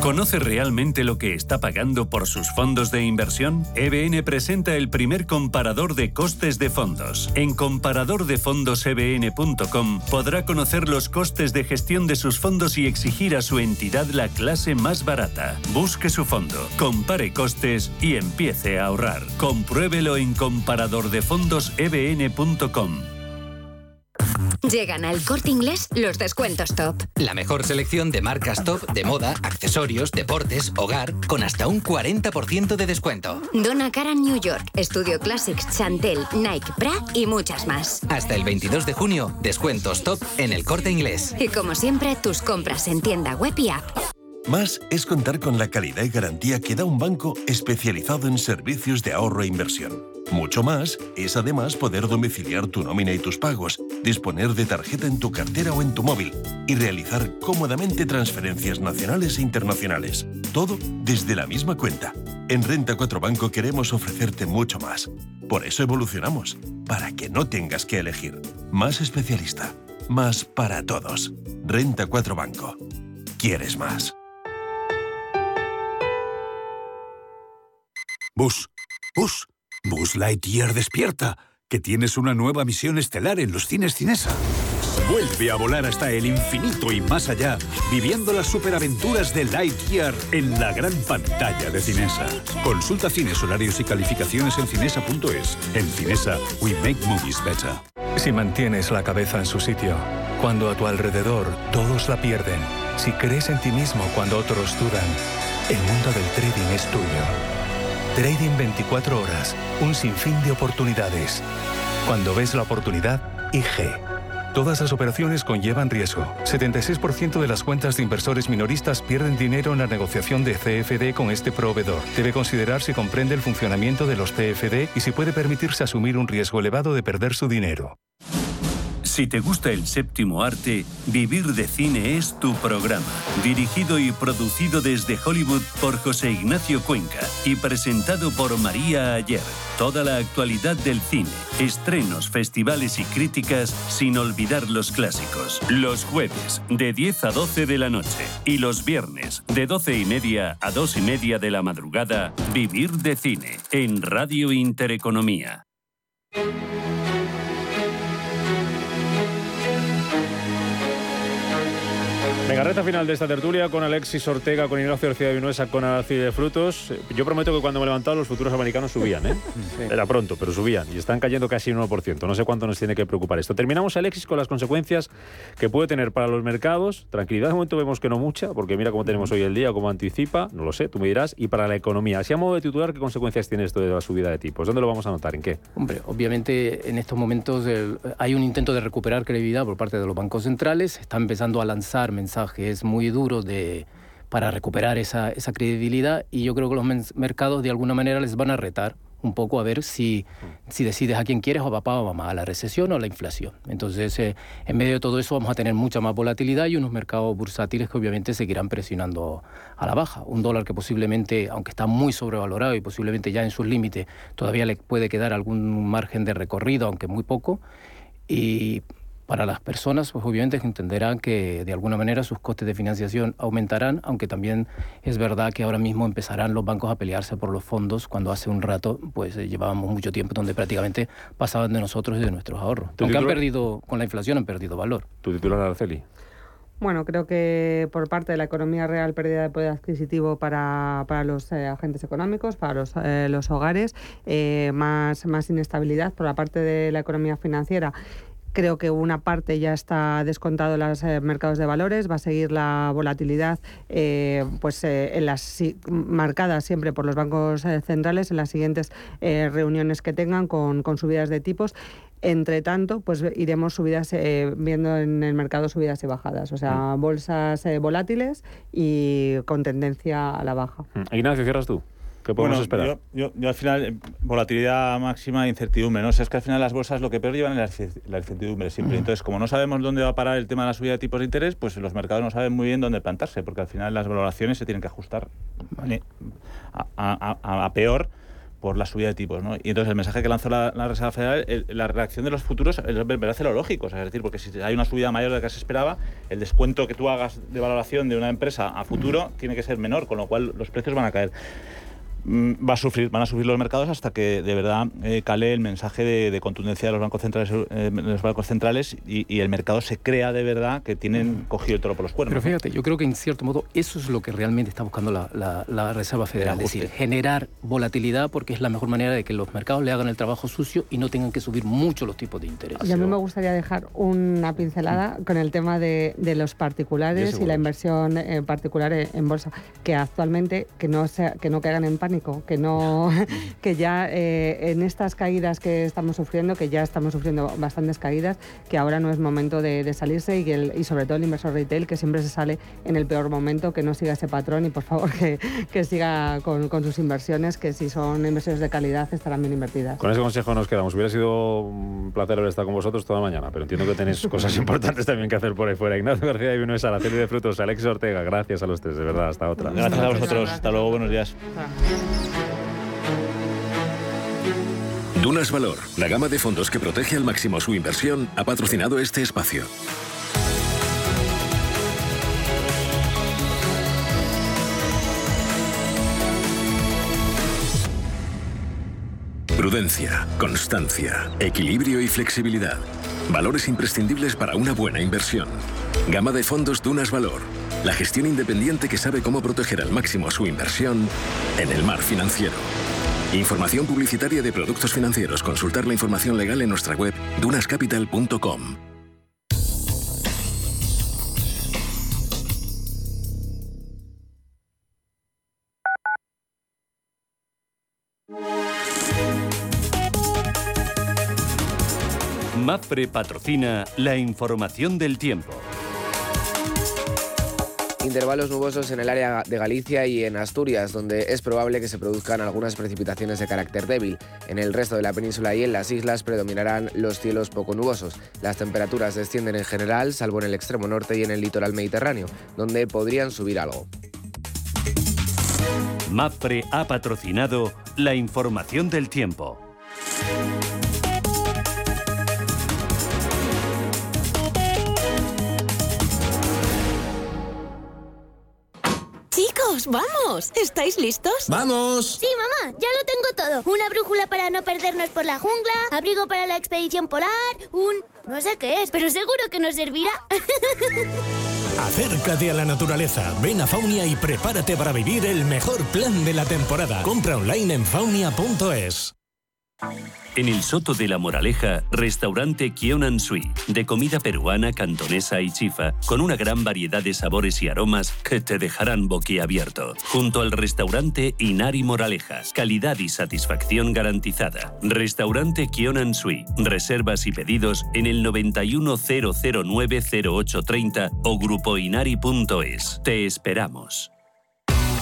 ¿Conoce realmente lo que está pagando por sus fondos de inversión? EBN presenta el primer comparador de costes de fondos. En comparadordefondosebn.com podrá conocer los costes de gestión de sus fondos y exigir a su entidad la clase más barata. Busque su fondo, compare costes y empiece a ahorrar. Compruébelo en comparadordefondosebn.com. Llegan al corte inglés los descuentos top. La mejor selección de marcas top de moda, accesorios, deportes, hogar, con hasta un 40% de descuento. Donna Karan New York, Studio Classics, Chantel, Nike, Bra y muchas más. Hasta el 22 de junio, descuentos top en el corte inglés. Y como siempre, tus compras en tienda web y app. Más es contar con la calidad y garantía que da un banco especializado en servicios de ahorro e inversión. Mucho más es además poder domiciliar tu nómina y tus pagos, disponer de tarjeta en tu cartera o en tu móvil y realizar cómodamente transferencias nacionales e internacionales. Todo desde la misma cuenta. En Renta 4 Banco queremos ofrecerte mucho más. Por eso evolucionamos, para que no tengas que elegir. Más especialista, más para todos. Renta 4 Banco. ¿Quieres más? Bus, bus, Bus Lightyear despierta, que tienes una nueva misión estelar en los cines Cinesa. Vuelve a volar hasta el infinito y más allá, viviendo las superaventuras de Lightyear en la gran pantalla de Cinesa. Consulta cines, horarios y calificaciones en cinesa.es. En Cinesa, we make movies better. Si mantienes la cabeza en su sitio, cuando a tu alrededor todos la pierden, si crees en ti mismo cuando otros dudan, el mundo del trading es tuyo. Trading 24 horas, un sinfín de oportunidades. Cuando ves la oportunidad, IG. Todas las operaciones conllevan riesgo. 76% de las cuentas de inversores minoristas pierden dinero en la negociación de CFD con este proveedor. Debe considerar si comprende el funcionamiento de los CFD y si puede permitirse asumir un riesgo elevado de perder su dinero. Si te gusta el séptimo arte, Vivir de Cine es tu programa. Dirigido y producido desde Hollywood por José Ignacio Cuenca y presentado por María Ayer. Toda la actualidad del cine, estrenos, festivales y críticas sin olvidar los clásicos. Los jueves de 10 a 12 de la noche y los viernes de 12 y media a 2 y media de la madrugada, Vivir de Cine en Radio Intereconomía. Venga, reta final de esta tertulia con Alexis Ortega, con Ignacio García Vinuesa, con de Frutos. Yo prometo que cuando me he levantado los futuros americanos subían, ¿eh? Era pronto, pero subían y están cayendo casi un 1%. No sé cuánto nos tiene que preocupar esto. Terminamos, Alexis, con las consecuencias que puede tener para los mercados. Tranquilidad, de momento vemos que no mucha, porque mira cómo tenemos hoy el día, cómo anticipa, no lo sé, tú me dirás. Y para la economía, así a modo de titular, ¿qué consecuencias tiene esto de la subida de tipos? ¿Dónde lo vamos a notar? ¿En qué? Hombre, obviamente en estos momentos hay un intento de recuperar credibilidad por parte de los bancos centrales. Están empezando a lanzar mensajes muy duro de, para recuperar esa, esa credibilidad y yo creo que los mercados de alguna manera les van a retar un poco a ver si, si decides a quién quieres o a papá o mamá, a la recesión o a la inflación. Entonces, eh, en medio de todo eso vamos a tener mucha más volatilidad y unos mercados bursátiles que obviamente seguirán presionando a la baja. Un dólar que posiblemente, aunque está muy sobrevalorado y posiblemente ya en sus límites, todavía le puede quedar algún margen de recorrido, aunque muy poco. Y para las personas, pues obviamente entenderán que de alguna manera sus costes de financiación aumentarán, aunque también es verdad que ahora mismo empezarán los bancos a pelearse por los fondos cuando hace un rato pues eh, llevábamos mucho tiempo donde prácticamente pasaban de nosotros y de nuestros ahorros. Aunque han perdido, con la inflación han perdido valor. ¿Tu titular, Araceli? Bueno, creo que por parte de la economía real pérdida de poder adquisitivo para, para los eh, agentes económicos, para los, eh, los hogares, más, más inestabilidad por la parte de la economía financiera Creo que una parte ya está descontado en los eh, mercados de valores, va a seguir la volatilidad eh, pues, eh, en las marcada siempre por los bancos centrales en las siguientes reuniones que tengan con, con subidas de tipos entre tanto, pues iremos subidas, viendo en el mercado subidas y bajadas, o sea, mm. bolsas volátiles y con tendencia a la baja. Mm. Ignacio, cierras tú. ¿Qué podemos esperar? Yo, al final, volatilidad máxima e incertidumbre. ¿no? O es que al final las bolsas lo que peor llevan es la incertidumbre siempre. Entonces, como no sabemos dónde va a parar el tema de la subida de tipos de interés, pues los mercados no saben muy bien dónde plantarse, porque al final las valoraciones se tienen que ajustar a, peor por la subida de tipos. ¿no? Y entonces el mensaje que lanzó la, Reserva Federal, la reacción de los futuros, me hace lo lógico. es decir, porque si hay una subida mayor de la que se esperaba, el descuento que tú hagas de valoración de una empresa a futuro tiene que ser menor, con lo cual los precios van a caer. Mm, va a sufrir, van a subir los mercados hasta que de verdad eh, cale el mensaje de, contundencia de los bancos centrales, eh, los bancos centrales y, el mercado se crea de verdad que tienen cogido el toro por los cuernos. Pero fíjate, yo creo que en cierto modo eso es lo que realmente está buscando la, Reserva Federal, es decir, generar volatilidad porque es la mejor manera de que los mercados le hagan el trabajo sucio y no tengan que subir mucho los tipos de interés. Y a mí me gustaría dejar una pincelada con el tema de, los particulares y la inversión en particular en, bolsa, que actualmente que no, sea, que no caigan en pánico que no, que ya eh, en estas caídas que estamos sufriendo, que ya estamos sufriendo bastantes caídas, que ahora no es momento de, salirse y, el, y sobre todo el inversor retail que siempre se sale en el peor momento, que no siga ese patrón y por favor que, que siga con, con, sus inversiones, que si son inversiones de calidad estarán bien invertidas. Con ese consejo nos quedamos. Hubiera sido un placer haber estado con vosotros toda la mañana, pero entiendo que tenéis cosas importantes también que hacer por ahí fuera. Ignacio García y Vino la serie de frutos, Alex Ortega, gracias a los tres, de verdad, hasta otra. Gracias a vosotros, hasta luego, buenos días. Dunas Valor, la gama de fondos que protege al máximo su inversión, ha patrocinado este espacio. Prudencia, constancia, equilibrio y flexibilidad. Valores imprescindibles para una buena inversión. Gama de fondos Dunas Valor. La gestión independiente que sabe cómo proteger al máximo su inversión en el mar financiero. Información publicitaria de productos financieros. Consultar la información legal en nuestra web dunascapital.com. MAPRE patrocina la información del tiempo. Intervalos nubosos en el área de Galicia y en Asturias, donde es probable que se produzcan algunas precipitaciones de carácter débil. En el resto de la península y en las islas predominarán los cielos poco nubosos. Las temperaturas descienden en general, salvo en el extremo norte y en el litoral mediterráneo, donde podrían subir algo. MAPRE ha patrocinado la información del tiempo. Vamos. ¿Estáis listos? ¡Vamos! Sí, mamá, ya lo tengo todo. Una brújula para no perdernos por la jungla, abrigo para la expedición polar, un... no sé qué es, pero seguro que nos servirá. Acércate a la naturaleza, ven a Faunia y prepárate para vivir el mejor plan de la temporada. Compra online en faunia.es. En el Soto de la Moraleja, restaurante Kionan Sui, de comida peruana, cantonesa y chifa, con una gran variedad de sabores y aromas que te dejarán boquiabierto. Junto al restaurante Inari Moraleja, calidad y satisfacción garantizada. Restaurante Kionan Sui, reservas y pedidos en el 910090830 o grupoinari.es. Te esperamos.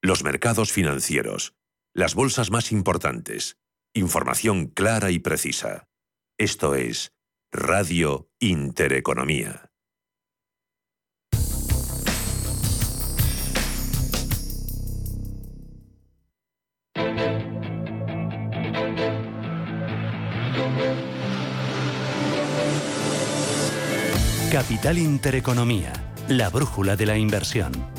Los mercados financieros. Las bolsas más importantes. Información clara y precisa. Esto es Radio Intereconomía. Capital Intereconomía, la brújula de la inversión.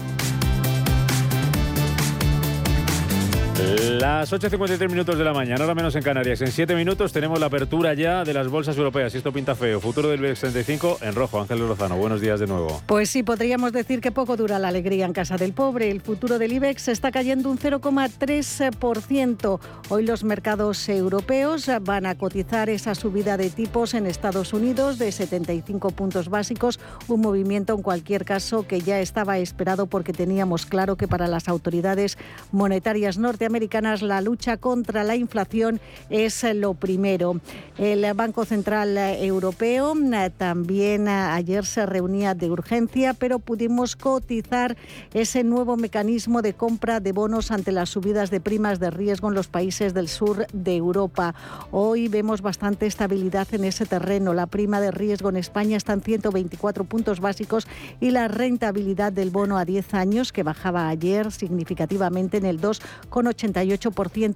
Las 8.53 minutos de la mañana, ahora menos en Canarias. En 7 minutos tenemos la apertura ya de las bolsas europeas. Esto pinta feo. Futuro del BX 35 en rojo. Ángel Lozano, buenos días de nuevo. Pues sí, podríamos decir que poco dura la alegría en casa del pobre. El futuro del IBEX está cayendo un 0,3%. Hoy los mercados europeos van a cotizar esa subida de tipos en Estados Unidos de 75 puntos básicos. Un movimiento en cualquier caso que ya estaba esperado porque teníamos claro que para las autoridades monetarias norteamericanas norteamericanas la lucha contra la inflación es lo primero. El Banco Central Europeo eh, también eh, ayer se reunía de urgencia, pero pudimos cotizar ese nuevo mecanismo de compra de bonos ante las subidas de primas de riesgo en los países del sur de Europa. Hoy vemos bastante estabilidad en ese terreno. La prima de riesgo en España está en 124 puntos básicos y la rentabilidad del bono a 10 años, que bajaba ayer significativamente en el 2,88%.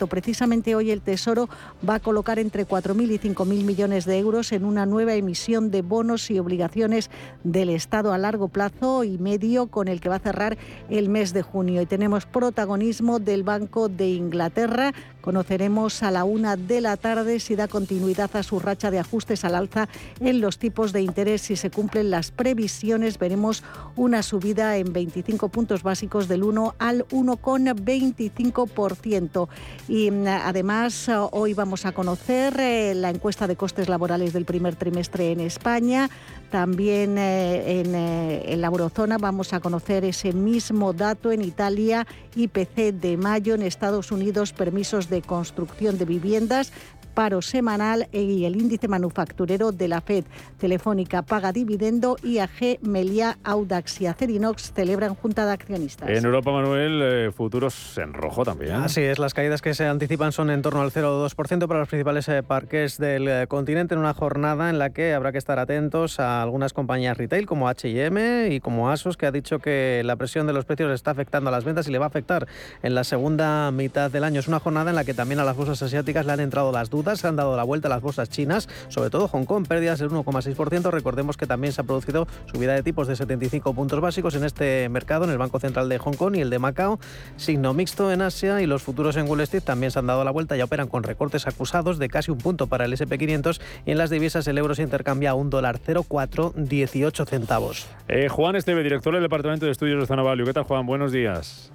Precisamente hoy el Tesoro va a colocar entre 4.000 y 5.000 millones de euros en una nueva emisión de bonos y obligaciones del Estado a largo plazo y medio con el que va a cerrar el mes de junio. Y tenemos protagonismo del Banco de Inglaterra. Conoceremos a la una de la tarde si da continuidad a su racha de ajustes al alza en los tipos de interés. Si se cumplen las previsiones, veremos una subida en 25 puntos básicos del 1 al 1,25%. Y mm, además, hoy vamos a conocer eh, la encuesta de costes laborales del primer trimestre en España. También eh, en, eh, en la eurozona vamos a conocer ese mismo dato en Italia, IPC de mayo, en Estados Unidos, permisos construcción de viviendas, paro semanal y el índice manufacturero de la FED. Telefónica paga dividendo, IAG, Melia, Audax y Acerinox celebran junta de accionistas. En Europa, Manuel, eh, futuros en rojo también. Así es, las caídas que se anticipan son en torno al 0,2% para los principales eh, parques del eh, continente en una jornada en la que habrá que estar atentos a algunas compañías retail como H&M y como Asos, que ha dicho que la presión de los precios está afectando a las ventas y le va a afectar en la segunda mitad del año. Es una jornada en la que también a las bolsas asiáticas le han entrado las dudas se han dado la vuelta a las bolsas chinas, sobre todo Hong Kong, pérdidas del 1,6%. Recordemos que también se ha producido subida de tipos de 75 puntos básicos en este mercado, en el Banco Central de Hong Kong y el de Macao. Signo mixto en Asia y los futuros en Wall Street también se han dado la vuelta, ya operan con recortes acusados de casi un punto para el SP500 y en las divisas el euro se intercambia a un dólar 0,418 centavos. Eh, Juan Esteve, director del Departamento de Estudios de Zona Value. ¿Qué tal, Juan? Buenos días.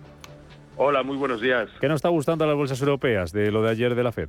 Hola, muy buenos días. ¿Qué nos está gustando a las bolsas europeas de lo de ayer de la FED?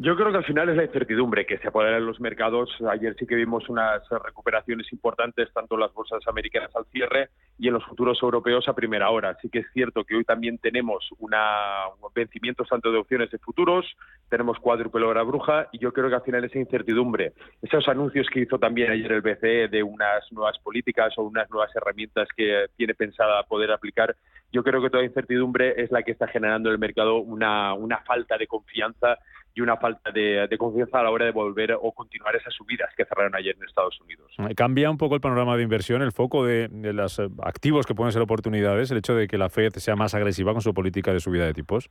Yo creo que al final es la incertidumbre que se apodera en los mercados. Ayer sí que vimos unas recuperaciones importantes, tanto en las bolsas americanas al cierre y en los futuros europeos a primera hora. Sí que es cierto que hoy también tenemos una, vencimientos tanto de opciones de futuros, tenemos cuádruple hora bruja y yo creo que al final esa incertidumbre, esos anuncios que hizo también ayer el BCE de unas nuevas políticas o unas nuevas herramientas que tiene pensada poder aplicar, yo creo que toda incertidumbre es la que está generando en el mercado una, una falta de confianza y una falta de, confianza a la hora de volver o continuar esas subidas que cerraron ayer en Estados Unidos. Eh, ¿Cambia un poco el panorama de inversión, el foco de, los eh, activos que pueden ser oportunidades, el hecho de que la Fed sea más agresiva con su política de subida de tipos?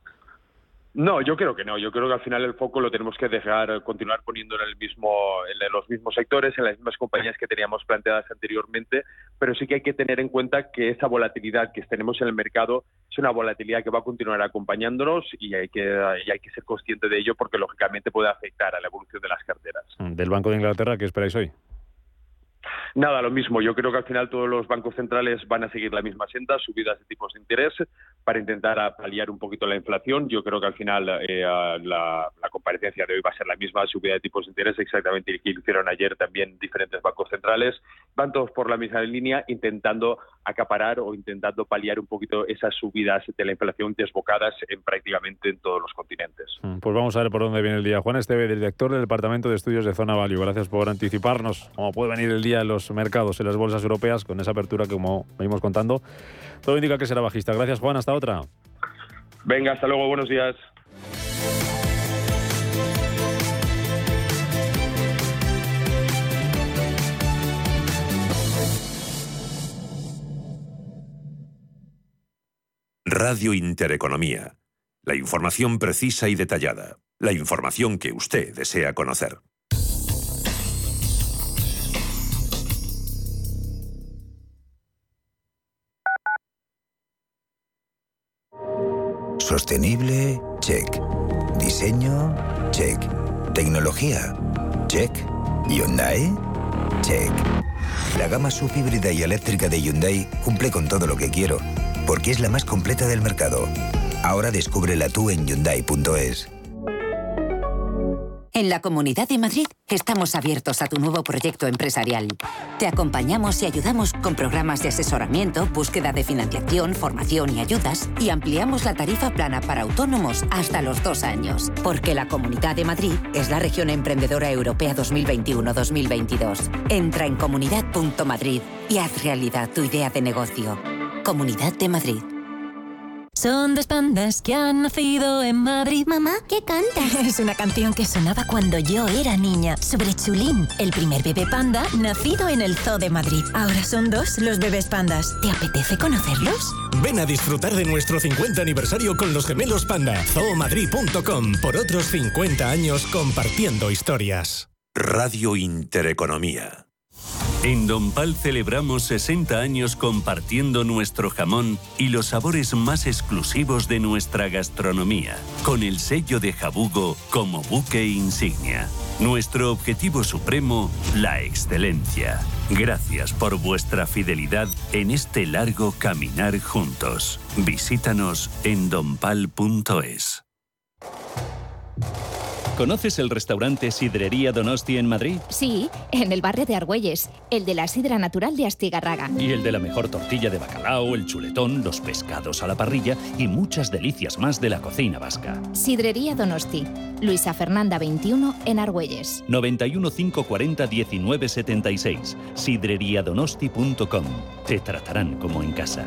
No, yo creo que no. Yo creo que al final el foco lo tenemos que dejar continuar poniendo en el mismo, en los mismos sectores, en las mismas compañías que teníamos planteadas anteriormente, pero sí que hay que tener en cuenta que esa volatilidad que tenemos en el mercado es una volatilidad que va a continuar acompañándonos y hay que, y hay que ser consciente de ello porque lógicamente puede afectar a la evolución de las carteras. Del Banco de Inglaterra, ¿qué esperáis hoy? Nada, lo mismo. Yo creo que al final todos los bancos centrales van a seguir la misma senda, subidas de tipos de interés para intentar paliar un poquito la inflación. Yo creo que al final eh, la, comparecencia de hoy va a ser la misma, subida de tipos de interés, exactamente que hicieron ayer también diferentes bancos centrales. Van todos por la misma línea, intentando acaparar o intentando paliar un poquito esas subidas de la inflación desbocadas en prácticamente en todos los continentes. Mm, pues vamos a ver por dónde viene el día. Juan Esteve, director del Departamento de Estudios de Zona Value. Gracias por anticiparnos cómo puede venir el día mercados, en las bolsas europeas, con esa apertura que, como venimos contando, todo indica que será bajista. Gracias, Juan. Hasta otra. Venga, hasta luego. Buenos días. Radio Intereconomía. La información precisa y detallada. La información que usted desea conocer. Sostenible, check. Diseño, check. Tecnología, check. Hyundai, check. La gama subhíbrida y eléctrica de Hyundai cumple con todo lo que quiero, porque es la más completa del mercado. Ahora descúbrela tú en Hyundai.es. En la Comunidad de Madrid estamos abiertos a tu nuevo proyecto empresarial. Te acompañamos y ayudamos con programas de asesoramiento, búsqueda de financiación, formación y ayudas y ampliamos la tarifa plana para autónomos hasta los dos años. Porque la Comunidad de Madrid es la región emprendedora europea 2021-2022. Entra en comunidad.madrid y haz realidad tu idea de negocio. Comunidad de Madrid. Son dos pandas que han nacido en Madrid. Mamá, ¿qué cantas? Es una canción que sonaba cuando yo era niña, sobre Chulín, el primer bebé panda nacido en el Zoo de Madrid. Ahora son dos los bebés pandas. ¿Te apetece conocerlos? Ven a disfrutar de nuestro 50 aniversario con los gemelos panda. zoomadrid.com por otros 50 años compartiendo historias. Radio Intereconomía. En Don Pal celebramos 60 años compartiendo nuestro jamón y los sabores más exclusivos de nuestra gastronomía, con el sello de Jabugo como buque insignia. Nuestro objetivo supremo, la excelencia. Gracias por vuestra fidelidad en este largo caminar juntos. Visítanos en donpal.es. ¿Conoces el restaurante Sidrería Donosti en Madrid? Sí, en el barrio de Argüelles, el de la sidra natural de Astigarraga. Y el de la mejor tortilla de bacalao, el chuletón, los pescados a la parrilla y muchas delicias más de la cocina vasca. Sidrería Donosti, Luisa Fernanda 21 en Argüelles. 91 540 1976. Sidreriadonosti.com. Te tratarán como en casa.